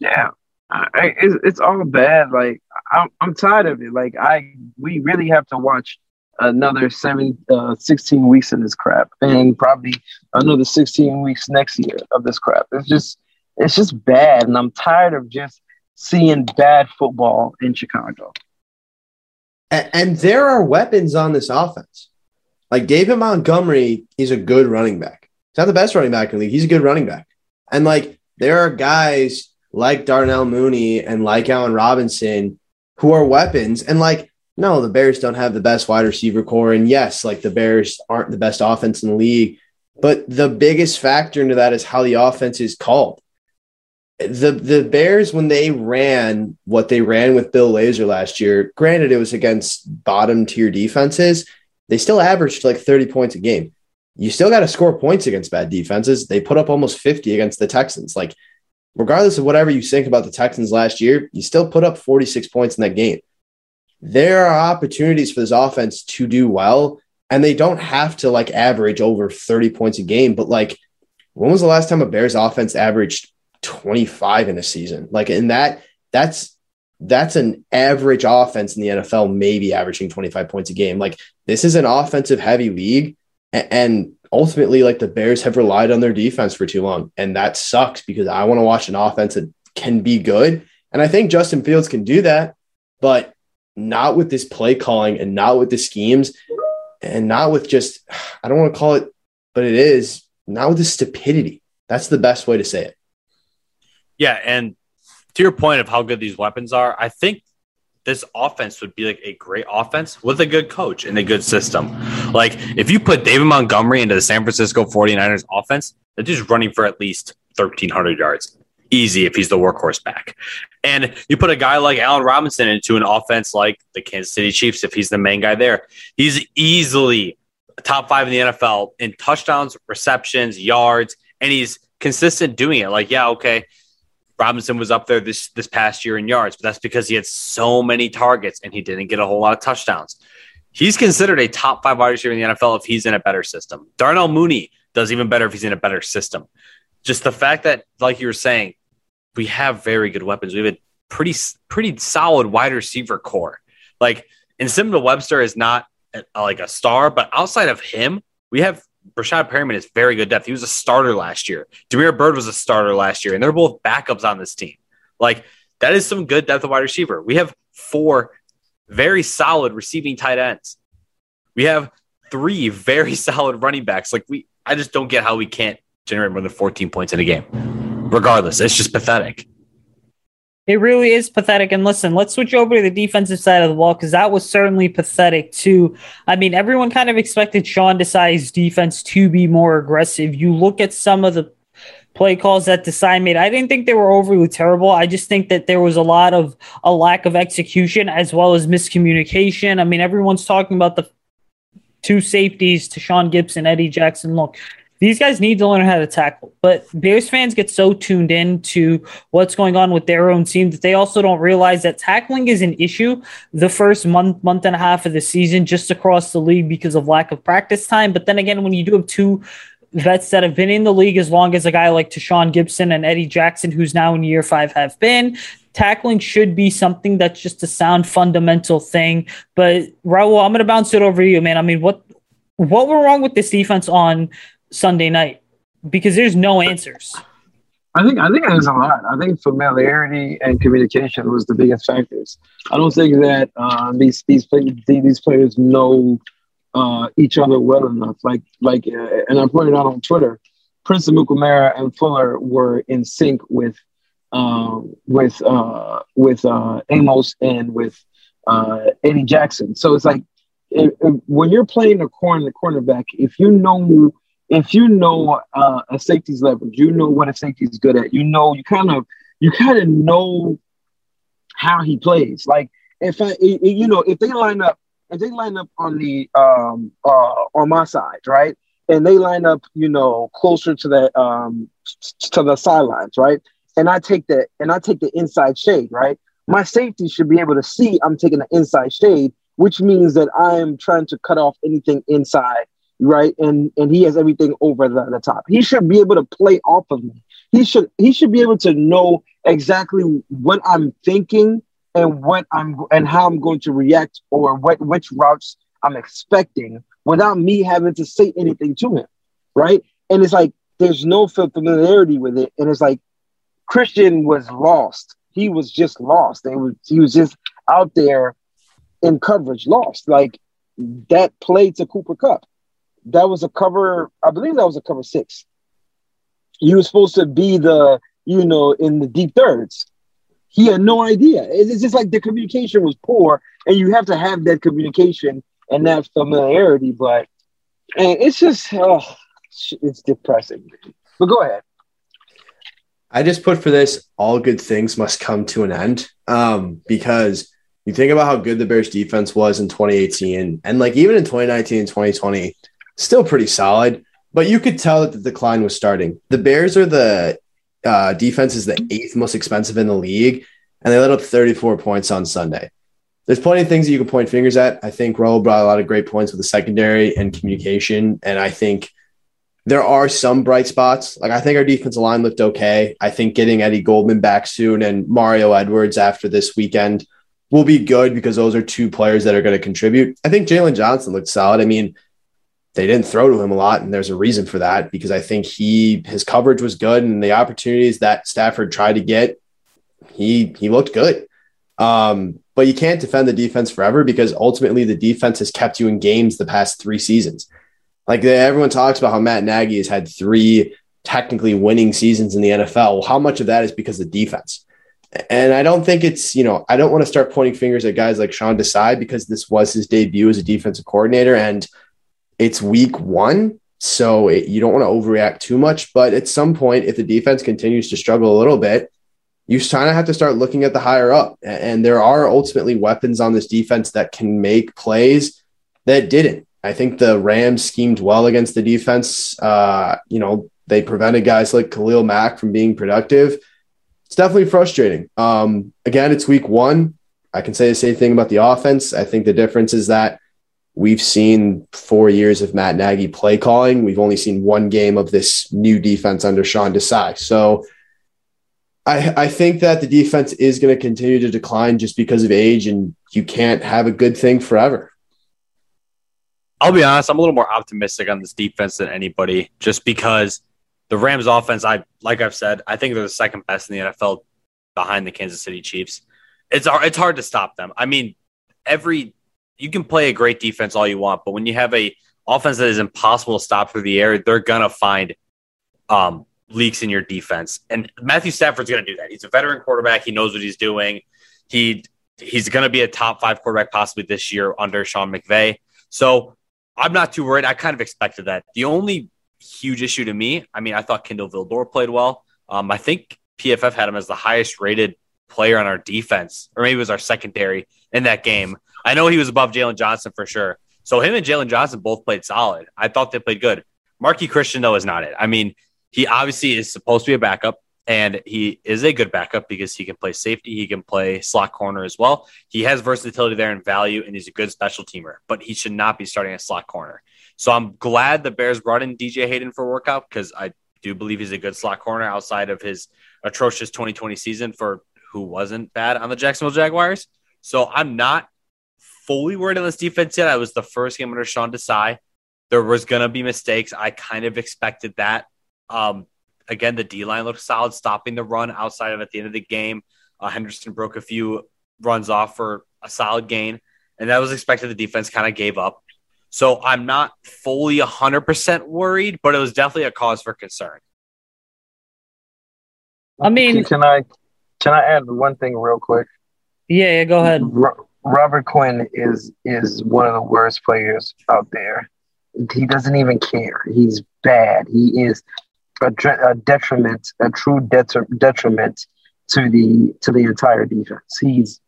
Yeah, I, it's, it's all bad. Like I'm, I'm tired of it. Like I, we really have to watch another seven, uh, 16 weeks of this crap, and probably another 16 weeks next year of this crap. It's just, it's just bad, and I'm tired of just seeing bad football in Chicago. And, and there are weapons on this offense. Like David Montgomery, he's a good running back. He's not the best running back in the league. He's a good running back. And like there are guys like Darnell Mooney and like Allen Robinson, who are weapons. And like, no, the Bears don't have the best wide receiver core. And yes, like the Bears aren't the best offense in the league. But the biggest factor into that is how the offense is called. The the Bears, when they ran what they ran with Bill Lazor last year, granted it was against bottom tier defenses, they still averaged like 30 points a game. You still got to score points against bad defenses. They put up almost 50 against the Texans. Like regardless of whatever you think about the Texans last year, you still put up 46 points in that game. There are opportunities for this offense to do well, and they don't have to like average over 30 points a game. But like, when was the last time a Bears offense averaged 25 in a season? Like, in that, that's that's an average offense in the NFL, maybe averaging 25 points a game. Like, this is an offensive heavy league. And ultimately, like the Bears have relied on their defense for too long. And that sucks because I want to watch an offense that can be good. And I think Justin Fields can do that, but not with this play calling and not with the schemes and not with just, I don't want to call it, but it is not with the stupidity. That's the best way to say it. Yeah. And to your point of how good these weapons are, I think this offense would be like a great offense with a good coach and a good system. Like if you put David Montgomery into the San Francisco 49ers offense, they're just running for at least 1,300 yards. Easy if he's the workhorse back. And you put a guy like Allen Robinson into an offense like the Kansas City Chiefs, if he's the main guy there, he's easily top five in the NFL in touchdowns, receptions, yards, and he's consistent doing it. Like, yeah, okay, Robinson was up there this this past year in yards, but that's because he had so many targets and he didn't get a whole lot of touchdowns. He's considered a top five wide receiver in the NFL if he's in a better system. Darnell Mooney does even better if he's in a better system. Just the fact that, like you were saying, we have very good weapons. We have a pretty pretty solid wide receiver core. Like, and Nsimba Webster is not a, like a star, but outside of him, we have Breshad Perriman is very good depth. He was a starter last year. Damiere Byrd was a starter last year, and they're both backups on this team. Like that is some good depth of wide receiver. We have four very solid receiving tight ends. We have three very solid running backs. Like we, I just don't get how we can't generate more than 14 points in a game. Regardless, it's just pathetic. It really is pathetic. And listen, let's switch over to the defensive side of the ball because that was certainly pathetic too. I mean, everyone kind of expected Sean Desai's defense to be more aggressive. You look at some of the play calls that Desai made. I didn't think they were overly terrible. I just think that there was a lot of a lack of execution as well as miscommunication. I mean, everyone's talking about the two safeties Tashaun Gibson, Eddie Jackson. Look, these guys need to learn how to tackle. But Bears fans get so tuned in to what's going on with their own team that they also don't realize that tackling is an issue the first month, month and a half of the season just across the league because of lack of practice time. But then again, when you do have two vets that have been in the league as long as a guy like Tashaun Gibson and Eddie Jackson, who's now in year five, have been. Tackling should be something that's just a sound fundamental thing. But Raul, I'm to bounce it over to you, man. I mean, what what went wrong with this defense on Sunday night? Because there's no answers. I think I think there's a lot. I think familiarity and communication was the biggest factors. I don't think that uh, these these these players know uh, each other well enough. Like like, uh, and I pointed out on Twitter, Prince Amukamara and Fuller were in sync with um, with uh, with uh, Amos and with uh, Eddie Jackson. So it's like when you're playing a corner, the cornerback, if you know if you know uh, a safety's leverage, you know what a safety's good at. You know, you kind of you kind of know how he plays. Like if I, you know, if they line up if they line up on the um uh on my side, right? And they line up, you know, closer to the um to the sidelines, right? And I take the and I take the inside shade, right? My safety should be able to see I'm taking the inside shade, which means that I am trying to cut off anything inside, right? And and he has everything over the, the top. He should be able to play off of me. He should he should be able to know exactly what I'm thinking and what I'm and how I'm going to react or what which routes I'm expecting without me having to say anything to him, right? And it's like there's no familiarity with it, and it's like Christian was lost. He was just lost. And he was just out there in coverage, lost. Like that play to Cooper Kupp. That was a cover. I believe that was a cover six. He was supposed to be the you know in the deep thirds he had no idea. It's just like the communication was poor, and you have to have that communication and that familiarity. But and it's just oh, it's depressing. But go ahead. I just put for this: all good things must come to an end. Um, because you think about how good the Bears defense was in 2018, and like even in 2019 and 2020, still pretty solid. But you could tell that the decline was starting. The Bears are the uh, defense is the eighth most expensive in the league, and they let up 34 points on Sunday. There's plenty of things that you can point fingers at. I think Raul brought a lot of great points with the secondary and communication, and I think there are some bright spots. Like I think our defensive line looked okay. I think getting Eddie Goldman back soon and Mario Edwards after this weekend will be good because those are two players that are going to contribute. I think Jaylon Johnson looked solid. I mean, they didn't throw to him a lot, and there's a reason for that because I think he his coverage was good, and the opportunities that Stafford tried to get, he he looked good. Um, but you can't defend the defense forever because ultimately the defense has kept you in games the past three seasons. Like everyone talks about how Matt Nagy has had three technically winning seasons in the NFL. Well, how much of that is because of defense? And I don't think it's, you know, I don't want to start pointing fingers at guys like Sean Desai because this was his debut as a defensive coordinator. And it's week one, so it, you don't want to overreact too much. But at some point, if the defense continues to struggle a little bit, you kind of have to start looking at the higher up. And there are ultimately weapons on this defense that can make plays that didn't. I think the Rams schemed well against the defense. Uh, you know, they prevented guys like Khalil Mack from being productive. It's definitely frustrating. Um, again, it's week one. I can say the same thing about the offense. I think the difference is that We've seen four years of Matt Nagy play calling. We've only seen one game of this new defense under Sean Desai. So I, I think that the defense is going to continue to decline just because of age, and you can't have a good thing forever. I'll be honest, I'm a little more optimistic on this defense than anybody, just because the Rams offense, I like I've said, I think they're the second best in the NFL behind the Kansas City Chiefs. It's it's hard to stop them. I mean, every you can play a great defense all you want, but when you have a offense that is impossible to stop through the air, they're gonna find um, leaks in your defense. And Matthew Stafford's gonna do that. He's a veteran quarterback. He knows what he's doing. He he's gonna be a top five quarterback possibly this year under Sean McVay. So I'm not too worried. I kind of expected that. The only huge issue to me. I mean, I thought Kindle Vildor played well. Um, I think PFF had him as the highest rated player on our defense, or maybe it was our secondary in that game. I know he was above Jaylon Johnson for sure. So him and Jaylon Johnson both played solid. I thought they played good. Marqui Christian, though, is not it. I mean, he obviously is supposed to be a backup, and he is a good backup because he can play safety, he can play slot corner as well. He has versatility there and value, and he's a good special teamer, but he should not be starting a slot corner. So I'm glad the Bears brought in DJ Hayden for workout because I do believe he's a good slot corner outside of his atrocious 2020 season for who wasn't bad on the Jacksonville Jaguars. So I'm not fully worried on this defense yet. I was the first game under Sean Desai. There was going to be mistakes. I kind of expected that. Um, again, the D line looked solid, stopping the run outside of at the end of the game. Uh, Henderson broke a few runs off for a solid gain, and that was expected. The defense kind of gave up. So I'm not fully 100% worried, but it was definitely a cause for concern. I mean, can I can I add one thing real quick? Yeah, yeah go ahead. Ro- Robert Quinn is is one of the worst players out there. He doesn't even care. He's bad. He is a, a detriment, a true detri- detriment to the to the entire defense. He's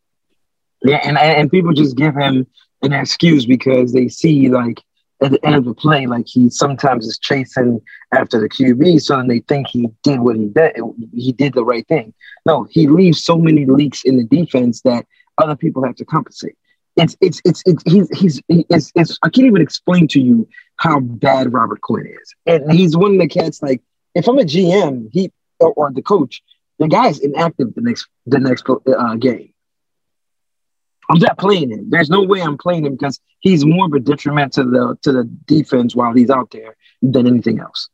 yeah, and and people just give him an excuse because they see like at the end of the play, like he sometimes is chasing after the QB, so then they think he did what he did. He did the right thing. No, he leaves so many leaks in the defense that other people have to compensate. It's it's it's, it's he's he's it's, it's I can't even explain to you how bad Robert Quinn is, and he's one of the cats. Like if I'm a GM, he or, or the coach, the guy's inactive the next the next uh, game. I'm not playing him. There's no way I'm playing him because he's more of a detriment to the to the defense while he's out there than anything else.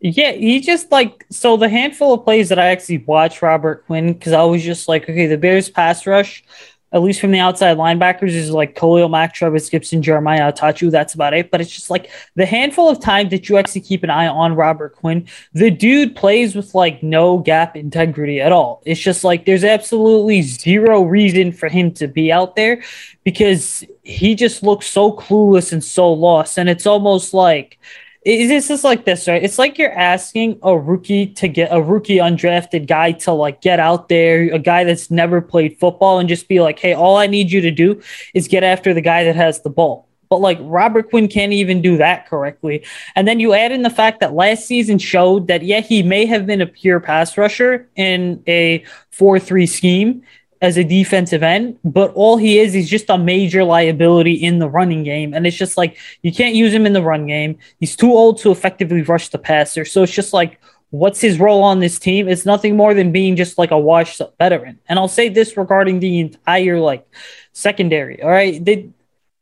Yeah, he just like so the handful of plays that I actually watched Robert Quinn because I was just like, okay, the Bears pass rush at least from the outside linebackers, is like Khalil Mack, Trevis Gipson, Jeremiah Attaochu. That's about it. But it's just like the handful of times that you actually keep an eye on Robert Quinn, the dude plays with like no gap integrity at all. It's just like there's absolutely zero reason for him to be out there because he just looks so clueless and so lost. And it's almost like it's just like this, right? It's like you're asking a rookie to get a rookie undrafted guy to like get out there, a guy that's never played football, and just be like, hey, all I need you to do is get after the guy that has the ball. But like Robert Quinn can't even do that correctly. And then you add in the fact that last season showed that, yeah, he may have been a pure pass rusher in a 4 3 scheme as a defensive end, but all he is is just a major liability in the running game. And it's just like you can't use him in the run game. He's too old to effectively rush the passer. So it's just like, what's his role on this team? It's nothing more than being just like a washed up veteran. And I'll say this regarding the entire like secondary. All right. They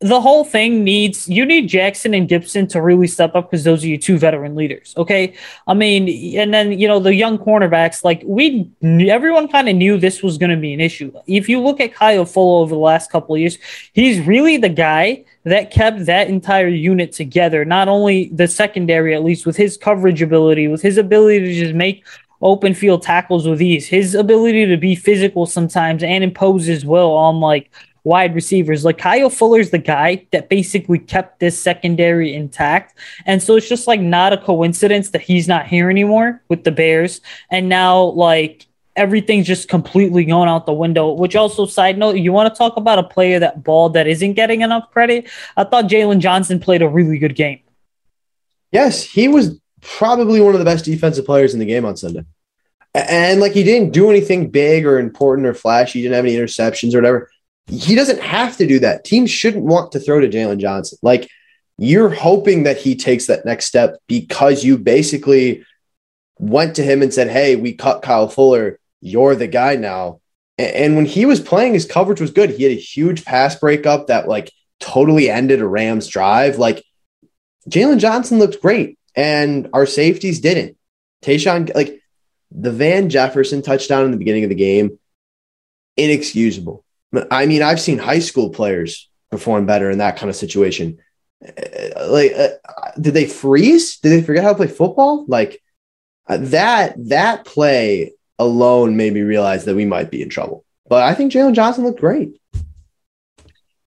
the whole thing needs you need Jackson and Gibson to really step up because those are your two veteran leaders. Okay, I mean, and then you know the young cornerbacks. Like we, everyone kind of knew this was going to be an issue. If you look at Kyle Fuller over the last couple of years, he's really the guy that kept that entire unit together. Not only the secondary, at least with his coverage ability, with his ability to just make open field tackles with ease, his ability to be physical sometimes and impose his will on like wide receivers. Like Kyle Fuller's the guy that basically kept this secondary intact. And so it's just like not a coincidence that he's not here anymore with the Bears. And now, like, everything's just completely going out the window. Which also, side note, you want to talk about a player that ball that isn't getting enough credit? I thought Jaylon Johnson played a really good game. Yes, he was probably one of the best defensive players in the game on Sunday. And like he didn't do anything big or important or flashy. He didn't have any interceptions or whatever he doesn't have to do that. Teams shouldn't want to throw to Jaylon Johnson. Like you're hoping that he takes that next step because you basically went to him and said, Hey, we cut Kyle Fuller. You're the guy now. And when he was playing, his coverage was good. He had a huge pass breakup that like totally ended a Rams drive. Like Jaylon Johnson looked great, and our safeties didn't. Tashaun, like the Van Jefferson touchdown in the beginning of the game, inexcusable. I mean, I've seen high school players perform better in that kind of situation. Uh, like, uh, did they freeze? Did they forget how to play football? Like uh, that, that play alone made me realize that we might be in trouble. But I think Jaylon Johnson looked great.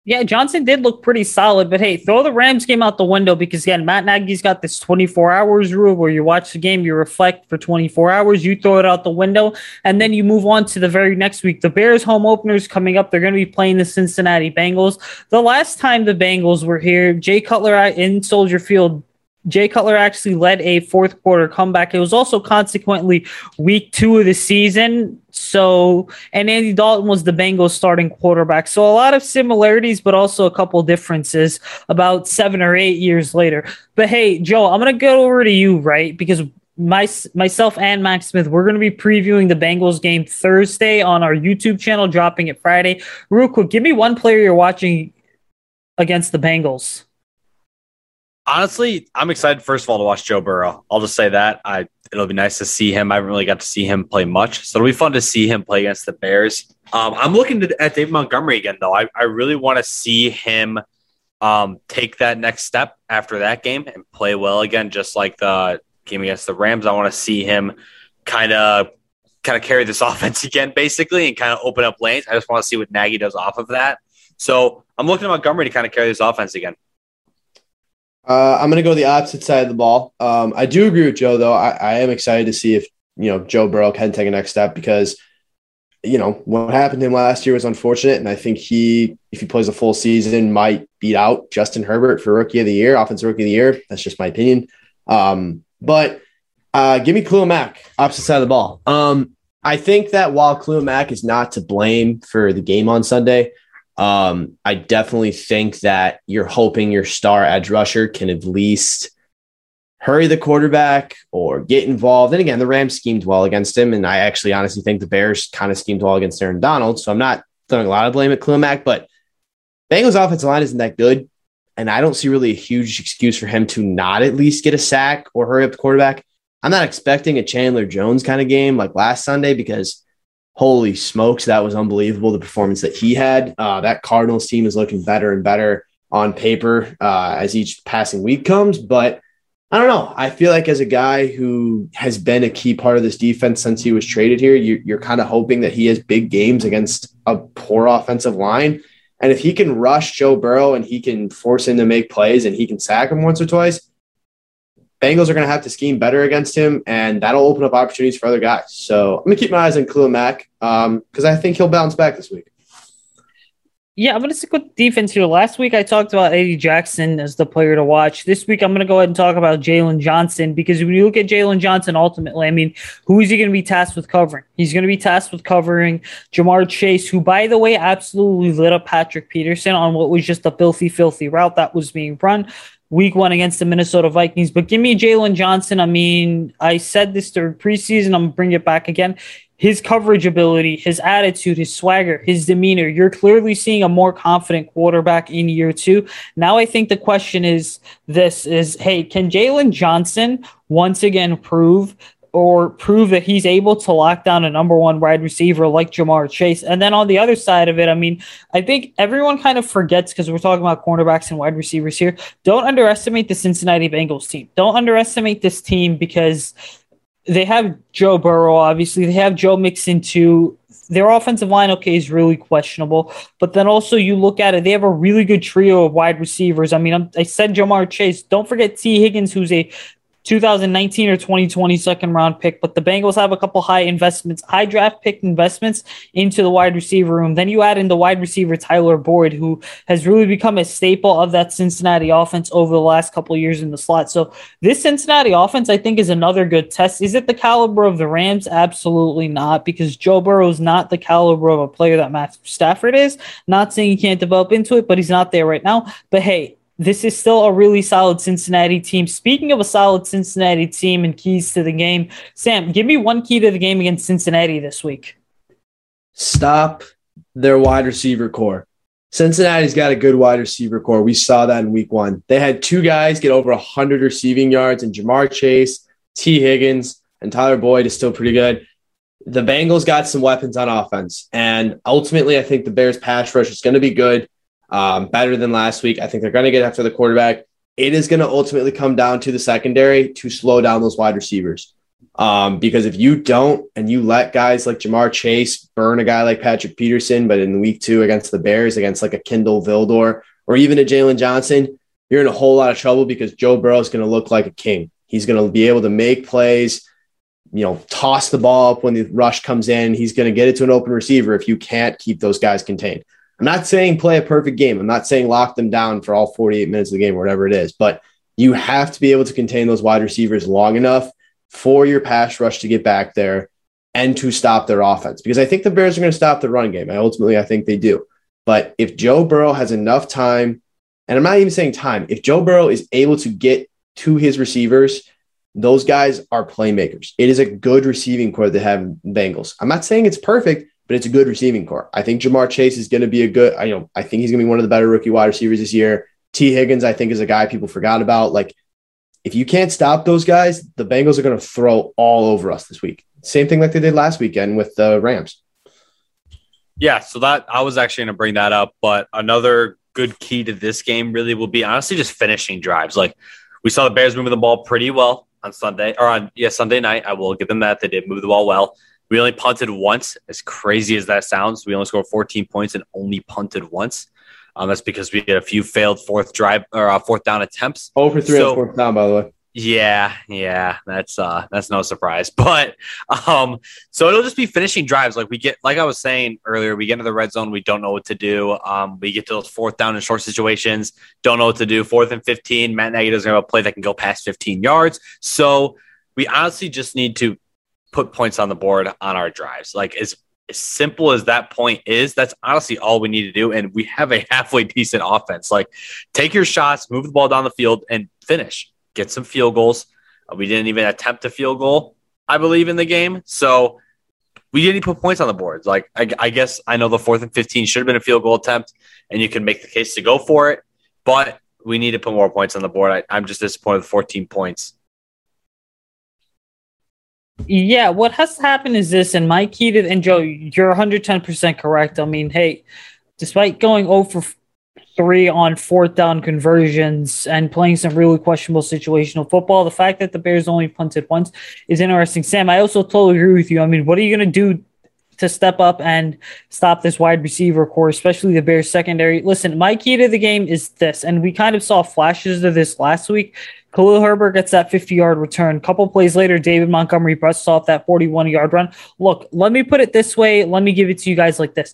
Yeah, Johnson did look pretty solid, but hey, throw the Rams game out the window because again, Matt Nagy's got this 24 hours rule where you watch the game, you reflect for 24 hours, you throw it out the window, and then you move on to the very next week. The Bears home openers coming up. They're going to be playing the Cincinnati Bengals. The last time the Bengals were here, Jay Cutler in Soldier Field Jay Cutler actually led a fourth quarter comeback. It was also consequently week two of the season. So, and Andy Dalton was the Bengals starting quarterback. So, a lot of similarities, but also a couple differences about seven or eight years later. But hey, Joe, I'm going to go over to you, right? Because my, myself and Max Smith, we're going to be previewing the Bengals game Thursday on our YouTube channel, dropping it Friday. Real quick, give me one player you're watching against the Bengals. Honestly, I'm excited first of all to watch Joe Burrow. I'll just say that. I it'll be nice to see him. I haven't really got to see him play much, so it'll be fun to see him play against the Bears. Um, I'm looking to, at David Montgomery again, though. I, I really want to see him um, take that next step after that game and play well again, just like the game against the Rams. I want to see him kind of kind of carry this offense again, basically, and kind of open up lanes. I just want to see what Nagy does off of that. So I'm looking at Montgomery to kind of carry this offense again. Uh, I'm going to go the opposite side of the ball. Um, I do agree with Joe, though. I, I, am excited to see if you know Joe Burrow can take a next step because you know what happened to him last year was unfortunate, and I think he, if he plays a full season, might beat out Justin Herbert for Rookie of the Year, Offensive Rookie of the Year. That's just my opinion. Um, but uh, give me Khalil Mack, opposite side of the ball. Um, I think that while Khalil Mack is not to blame for the game on Sunday, um, I definitely think that you're hoping your star edge rusher can at least hurry the quarterback or get involved. And again, the Rams schemed well against him. And I actually honestly think the Bears kind of schemed well against Aaron Donald. So I'm not throwing a lot of blame at Khalil Mack, but Bengals offensive line isn't that good. And I don't see really a huge excuse for him to not at least get a sack or hurry up the quarterback. I'm not expecting a Chandler Jones kind of game like last Sunday because holy smokes, that was unbelievable. The performance that he had. Uh, that Cardinals team is looking better and better on paper uh, as each passing week comes. But I don't know. I feel like as a guy who has been a key part of this defense since he was traded here, you, you're kind of hoping that he has big games against a poor offensive line. And if he can rush Joe Burrow and he can force him to make plays and he can sack him once or twice, Bengals are going to have to scheme better against him, and that'll open up opportunities for other guys. So I'm going to keep my eyes on Khalil Mack because um, I think he'll bounce back this week. Yeah, I'm going to stick with defense here. Last week I talked about Eddie Jackson as the player to watch. This week I'm going to go ahead and talk about Jaylon Johnson because when you look at Jaylon Johnson, ultimately, I mean, who is he going to be tasked with covering? He's going to be tasked with covering Ja'Marr Chase, who, by the way, absolutely lit up Patrick Peterson on what was just a filthy, filthy route that was being run week one against the Minnesota Vikings. But give me Jaylon Johnson. I mean, I said this during preseason. I'm bring it back again. His coverage ability, his attitude, his swagger, his demeanor. You're clearly seeing a more confident quarterback in year two. Now, I think the question is this is, hey, can Jaylon Johnson once again prove or prove that he's able to lock down a number one wide receiver like Ja'Marr Chase. And then on the other side of it, I mean, I think everyone kind of forgets because we're talking about cornerbacks and wide receivers here. Don't underestimate the Cincinnati Bengals team. Don't underestimate this team because they have Joe Burrow, obviously. They have Joe Mixon too. Their offensive line, okay, is really questionable. But then also you look at it, they have a really good trio of wide receivers. I mean, I said Ja'Marr Chase. Don't forget Tee Higgins, who's a 2019 or 2020 second round pick, but the Bengals have a couple high investments, high draft pick investments into the wide receiver room. Then you add in the wide receiver Tyler Boyd, who has really become a staple of that Cincinnati offense over the last couple years in the slot. So this Cincinnati offense, I think, is another good test. Is it the caliber of the Rams? Absolutely not, because Joe Burrow is not the caliber of a player that Matt Stafford is. Not saying he can't develop into it, but he's not there right now. But hey, this is still a really solid Cincinnati team. Speaking of a solid Cincinnati team and keys to the game, Sam, give me one key to the game against Cincinnati this week. Stop their wide receiver core. Cincinnati's got a good wide receiver core. We saw that in week one. They had two guys get over 100 receiving yards, and Ja'Marr Chase, Tee Higgins, and Tyler Boyd is still pretty good. The Bengals got some weapons on offense. And ultimately, I think the Bears' pass rush is going to be good um, better than last week. I think they're going to get after the quarterback. It is going to ultimately come down to the secondary to slow down those wide receivers. Um, because if you don't and you let guys like Ja'Marr Chase burn a guy like Patrick Peterson, but in week two against the Bears, against like a Kindle Vildor or even a Jaylon Johnson, you're in a whole lot of trouble because Joe Burrow is going to look like a king. He's going to be able to make plays, you know, toss the ball up when the rush comes in. He's going to get it to an open receiver if you can't keep those guys contained. I'm not saying play a perfect game. I'm not saying lock them down for all 48 minutes of the game or whatever it is, but you have to be able to contain those wide receivers long enough for your pass rush to get back there and to stop their offense. Because I think the Bears are going to stop the run game. I ultimately I think they do. But if Joe Burrow has enough time, and I'm not even saying time, if Joe Burrow is able to get to his receivers, those guys are playmakers. It is a good receiving core they have Bengals. I'm not saying it's perfect, but it's a good receiving core. I think Ja'Marr Chase is going to be a good, I you know, I think he's going to be one of the better rookie wide receivers this year. Tee Higgins, I think, is a guy people forgot about. Like if you can't stop those guys, the Bengals are going to throw all over us this week. Same thing like they did last weekend with the Rams. Yeah, so that I was actually going to bring that up, but another good key to this game really will be honestly just finishing drives. Like we saw the Bears moving the ball pretty well on Sunday or on yeah Sunday night. I will give them that they did move the ball well. We only punted once, as crazy as that sounds. We only scored 14 points and only punted once. Um, that's because we had a few failed fourth drive or uh, fourth down attempts. Over three so, on fourth down, by the way. Yeah, yeah, that's uh that's no surprise. But um so it'll just be finishing drives. Like we get like I was saying earlier, we get into the red zone, we don't know what to do. Um we get to those fourth down and short situations, don't know what to do. Fourth and 15, Matt Nagy doesn't have a play that can go past 15 yards. So we honestly just need to put points on the board on our drives. Like as as simple as that point is, that's honestly all we need to do. And we have a halfway decent offense. Like, take your shots, move the ball down the field, and finish. Get some field goals. Uh, we didn't even attempt a field goal, I believe, in the game. So we didn't put points on the boards. Like, I, I guess I know the fourth and 15 should have been a field goal attempt, and you can make the case to go for it. But we need to put more points on the board. I, I'm just disappointed with 14 points. Yeah, what has happened is this, and Mike Keaton and Joe, you're 110% correct. I mean, hey, despite going oh over three on fourth down conversions and playing some really questionable situational football, the fact that the Bears only punted once is interesting. Sam, I also totally agree with you. I mean, what are you going to do to step up and stop this wide receiver core, especially the Bears secondary. Listen, my key to the game is this, and we kind of saw flashes of this last week. Khalil Herbert gets that 50 yard return. Couple plays later, David Montgomery busts off that 41 yard run. Look, let me put it this way. Let me give it to you guys like this.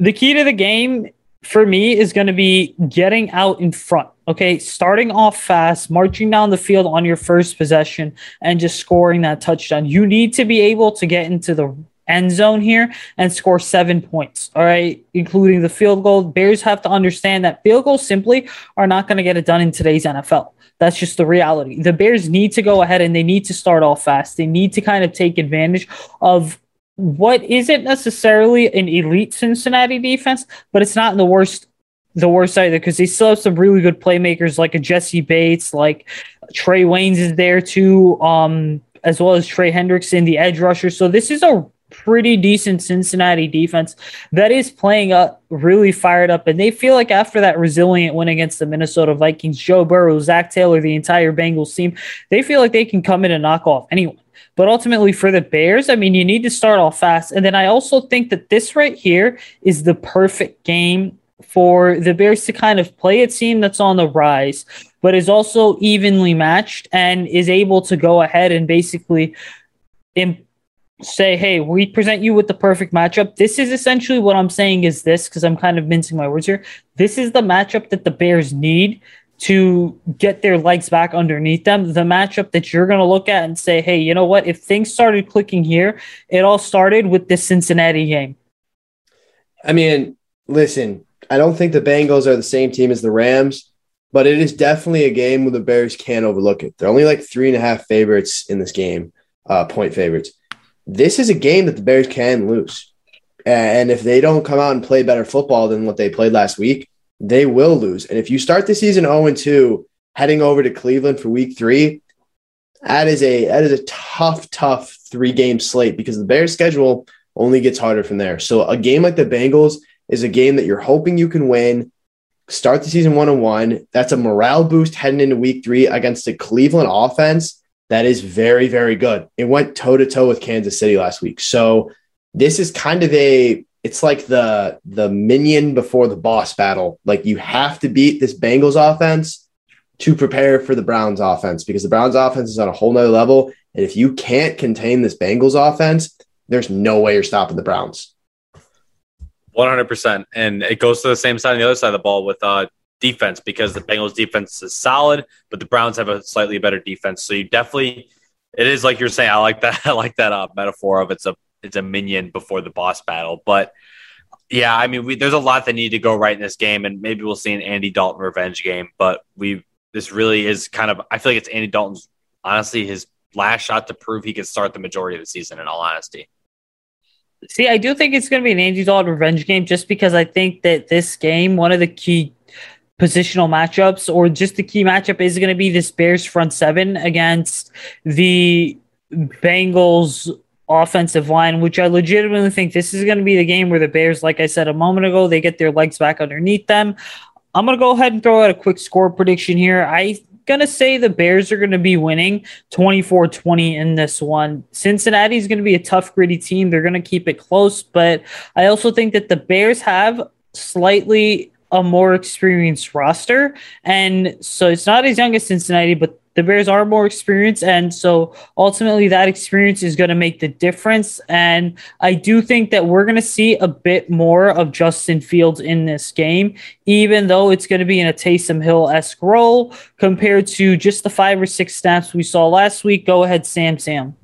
The key to the game for me is going to be getting out in front. Okay, starting off fast, marching down the field on your first possession, and just scoring that touchdown. You need to be able to get into the end zone here and score seven points. All right, including the field goal. Bears have to understand that field goals simply are not going to get it done in today's NFL. That's just the reality. The Bears need to go ahead and they need to start off fast. They need to kind of take advantage of what isn't necessarily an elite Cincinnati defense, but it's not in the worst the worst either because they still have some really good playmakers like a Jessie Bates, like Trae Waynes is there too, um, as well as Trey Hendrickson, the edge rusher. So this is a pretty decent Cincinnati defense that is playing up really fired up. And they feel like after that resilient win against the Minnesota Vikings, Joe Burrow, Zac Taylor, the entire Bengals team, they feel like they can come in and knock off anyone. But ultimately, for the Bears, I mean, you need to start off fast. And then I also think that this right here is the perfect game for the Bears to kind of play a team that's on the rise, but is also evenly matched and is able to go ahead and basically say, hey, we present you with the perfect matchup. This is essentially what I'm saying is this, because I'm kind of mincing my words here. This is the matchup that the Bears need to get their legs back underneath them. The matchup that you're going to look at and say, hey, you know what? If things started clicking here, it all started with this Cincinnati game. I mean, listen, I don't think the Bengals are the same team as the Rams, but it is definitely a game where the Bears can't overlook it. They're only like three and a half favorites in this game, uh, point favorites this is a game that the Bears can lose. And if they don't come out and play better football than what they played last week, they will lose. And if you start the season 0 2, heading over to Cleveland for week three, that is a that is a tough, tough three game slate because the Bears schedule only gets harder from there. So a game like the Bengals is a game that you're hoping you can win. Start the season one on one. That's a morale boost heading into week three against the Cleveland offense that is very, very good. It went toe to toe with Kansas City last week. So this is kind of a it's like the the minion before the boss battle. Like you have to beat this Bengals offense to prepare for the Browns offense because the Browns offense is on a whole nother level. And if you can't contain this Bengals offense, there's no way you're stopping the Browns. 100%. And it goes to the same side on the other side of the ball with uh, defense because the Bengals defense is solid, but the Browns have a slightly better defense. So you definitely, it is like you're saying. I like that. I like that uh, metaphor of it's a it's a minion before the boss battle. But yeah, I mean, we, there's a lot that need to go right in this game, and maybe we'll see an Andy Dalton revenge game. But we this really is kind of I feel like it's Andy Dalton's honestly his last shot to prove he could start the majority of the season. In all honesty. See, I do think it's going to be an Andy Dalton revenge game just because I think that this game, one of the key positional matchups or just the key matchup is going to be this Bears front seven against the Bengals offensive line, which I legitimately think this is going to be the game where the Bears, like I said a moment ago, they get their legs back underneath them. I'm going to go ahead and throw out a quick score prediction here. I going to say the Bears are going to be winning 24 20 in this one. Cincinnati's going to be a tough, gritty team. They're going to keep it close, but I also think that the Bears have slightly a more experienced roster. And so it's not as young as Cincinnati, but the Bears are more experienced. And so ultimately, that experience is going to make the difference. And I do think that we're going to see a bit more of Justin Fields in this game, even though it's going to be in a Taysom Hill esque role compared to just the five or six snaps we saw last week. Go ahead, Sam Sam.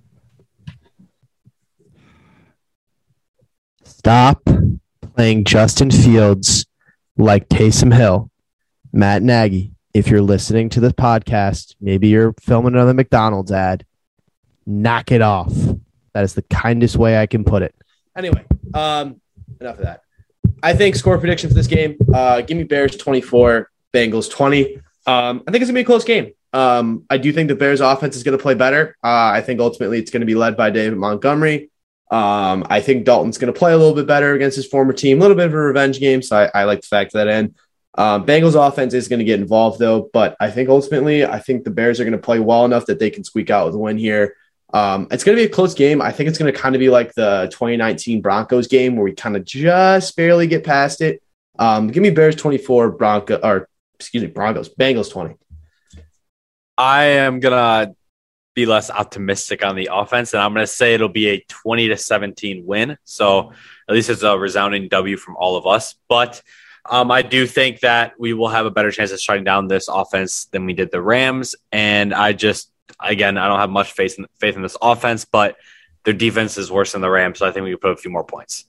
Stop playing Justin Fields like Taysom Hill, Matt Nagy if you're listening to this podcast, maybe you're filming another McDonald's ad, knock it off. That is the kindest way I can put it. Anyway, um, enough of that. I think score prediction for this game. Uh, give me Bears 24, Bengals 20. Um, I think it's gonna be a close game. Um, I do think the Bears offense is going to play better. Uh, I think ultimately it's going to be led by David Montgomery. Um, I think Dalton's going to play a little bit better against his former team, a little bit of a revenge game. So I, I like to factor that in. Um, Bengals offense is going to get involved though, but I think ultimately, I think the Bears are going to play well enough that they can squeak out with a win here. Um, it's going to be a close game. I think it's going to kind of be like the 2019 Broncos game where we kind of just barely get past it. Um, give me Bears 24, Bronco or excuse me, Broncos, Bengals 20. I am gonna be less optimistic on the offense, and I'm gonna say it'll be a 20 to 17 win. So at least it's a resounding W from all of us. But um, I do think that we will have a better chance of shutting down this offense than we did the Rams. And I just, again, I don't have much faith in, faith in this offense, but their defense is worse than the Rams. So I think we could put a few more points.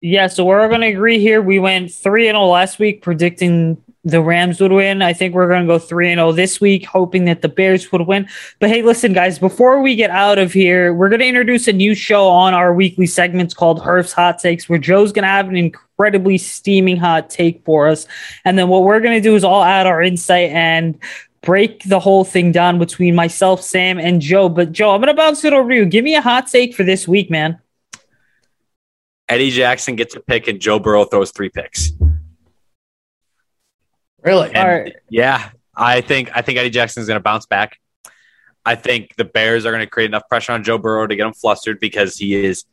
Yeah, so we're going to agree here. We went 3 and 0 last week, predicting the Rams would win. I think we're going to go 3 and 0 this week, hoping that the Bears would win. But hey, listen, guys, before we get out of here, we're going to introduce a new show on our weekly segments called Herf's Hot Takes, where Joe's going to have an incredibly steaming hot take for us. And then what we're going to do is all add our insight and break the whole thing down between myself, Sam, and Joe. But Joe, I'm going to bounce it over to you. Give me a hot take for this week, man. Eddie Jackson gets a pick and Joe Burrow throws three picks. Really? And, Yeah, I think I think Eddie Jackson is going to bounce back. I think the Bears are going to create enough pressure on Joe Burrow to get him flustered because he is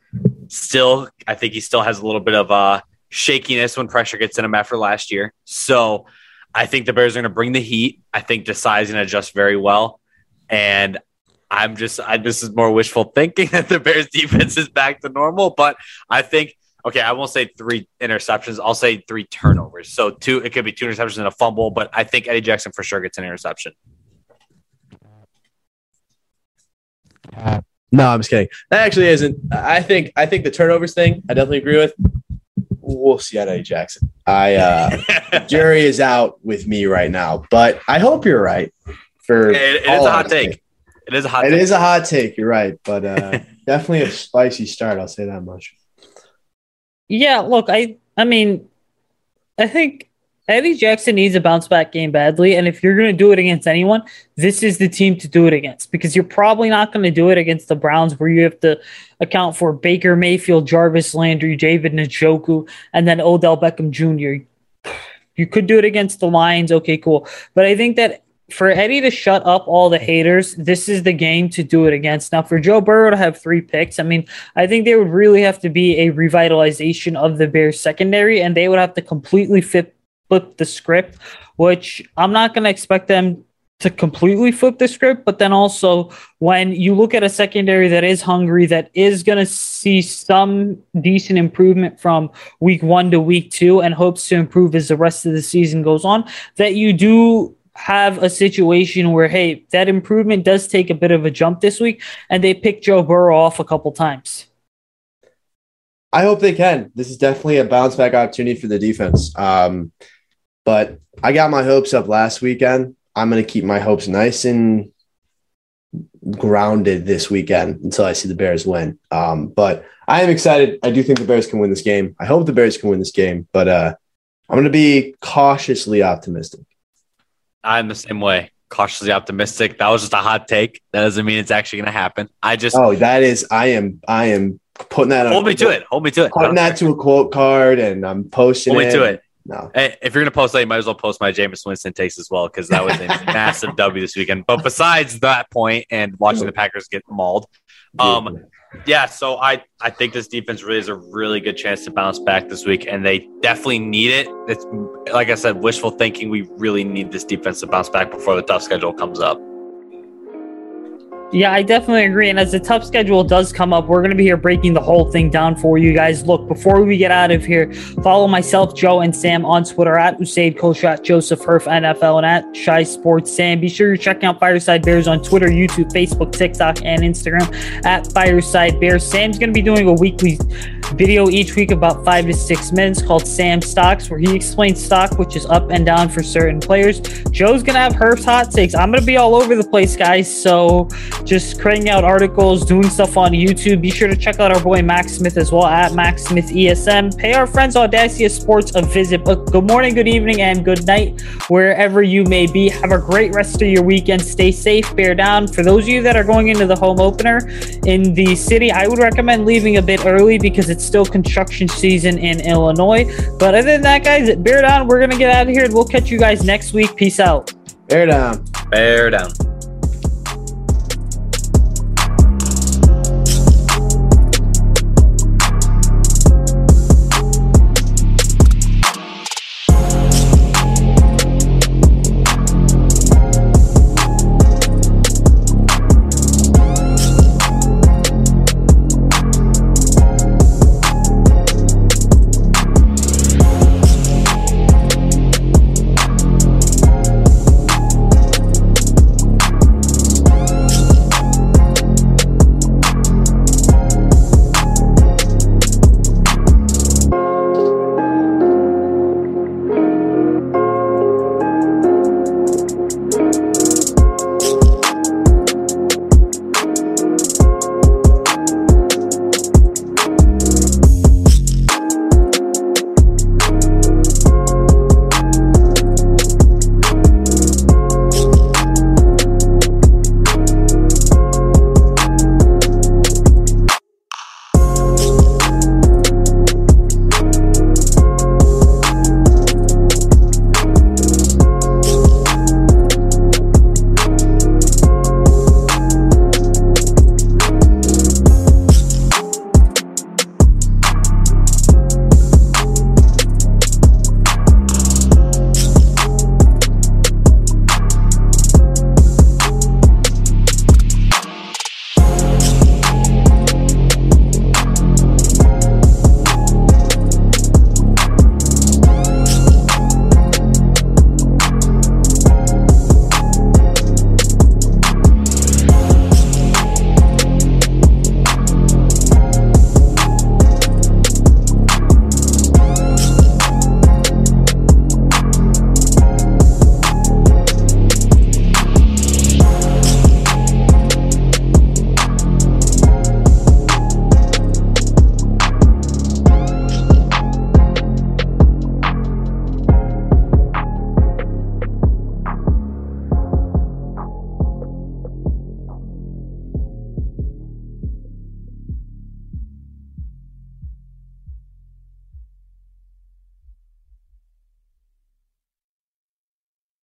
still. I think he still has a little bit of uh, shakiness when pressure gets in him after last year. So I think the Bears are going to bring the heat. I think Desai is going to adjust very well, and I'm just. I, this is more wishful thinking that the Bears defense is back to normal, but I think okay, I won't say three interceptions. I'll say three turnovers. So two, it could be two interceptions and a fumble, but I think Eddie Jackson for sure gets an interception. No, I'm just kidding. That actually isn't. I think I think the turnovers thing. I definitely agree with. We'll see on Eddie Jackson. I uh, jury is out with me right now, but I hope you're right. For it, it is a hot take. It is a hot. It take. is a hot take. You're right, but uh, definitely a spicy start. I'll say that much. Yeah, look, I I mean, I think Eddie Jackson needs a bounce back game badly, and if you're going to do it against anyone, this is the team to do it against because you're probably not going to do it against the Browns, where you have to account for Baker Mayfield, Jarvis Landry, David Njoku, and then Odell Beckham Jr. You could do it against the Lions, okay, cool, but I think that for Eddie to shut up all the haters, this is the game to do it against. Now, for Joe Burrow to have three picks, I mean, I think there would really have to be a revitalization of the Bears secondary, and they would have to completely flip, flip the script, which I'm not going to expect them to completely flip the script. But then also, when you look at a secondary that is hungry, that is going to see some decent improvement from week one to week two, and hopes to improve as the rest of the season goes on, that you do have a situation where, hey, that improvement does take a bit of a jump this week, and they pick Joe Burrow off a couple times. I hope they can. This is definitely a bounce back opportunity for the defense. Um, but I got my hopes up last weekend. I'm going to keep my hopes nice and grounded this weekend until I see the Bears win. Um, but I am excited. I do think the Bears can win this game. I hope the Bears can win this game, but uh, I'm going to be cautiously optimistic. I'm the same way. Cautiously optimistic. That was just a hot take. That doesn't mean it's actually going to happen. I just oh, that is. I am. I am putting that. On hold me to it. Hold me to it. Putting that to a quote card, and I'm posting. Hold me to it. No. Hey, if you're gonna post that, you might as well post my Jameis Winston takes as well because that was a massive W this weekend. But besides that point and watching the Packers get mauled, um, yeah, so I I think this defense really is a really good chance to bounce back this week, and they definitely need it. It's like I said, wishful thinking. We really need this defense to bounce back before the tough schedule comes up. Yeah, I definitely agree. And as the tough schedule does come up, we're going to be here breaking the whole thing down for you guys. Look, before we get out of here, follow myself, Joe, and Sam on Twitter at Usaid Koshat, Joseph Herf NFL, and at Chi Sports Sam. Be sure you're checking out Fireside Bears on Twitter, YouTube, Facebook, TikTok, and Instagram at Fireside Bears. Sam's going to be doing a weekly video each week, about five to six minutes, called Sam Stocks, where he explains stock, which is up and down for certain players. Joe's going to have Herf's hot takes. I'm going to be all over the place, guys. So, just cranking out articles, doing stuff on YouTube. Be sure to check out our boy Max Smith as well at Max Smith ESM. Pay our friends Audacia Sports a visit. But good morning, good evening, and good night wherever you may be. Have a great rest of your weekend. Stay safe, bear down. For those of you that are going into the home opener in the city, I would recommend leaving a bit early because it's still construction season in Illinois. But other than that, guys, bear down. We're gonna get out of here. And we'll catch you guys next week. Peace out. Bear down. Bear down.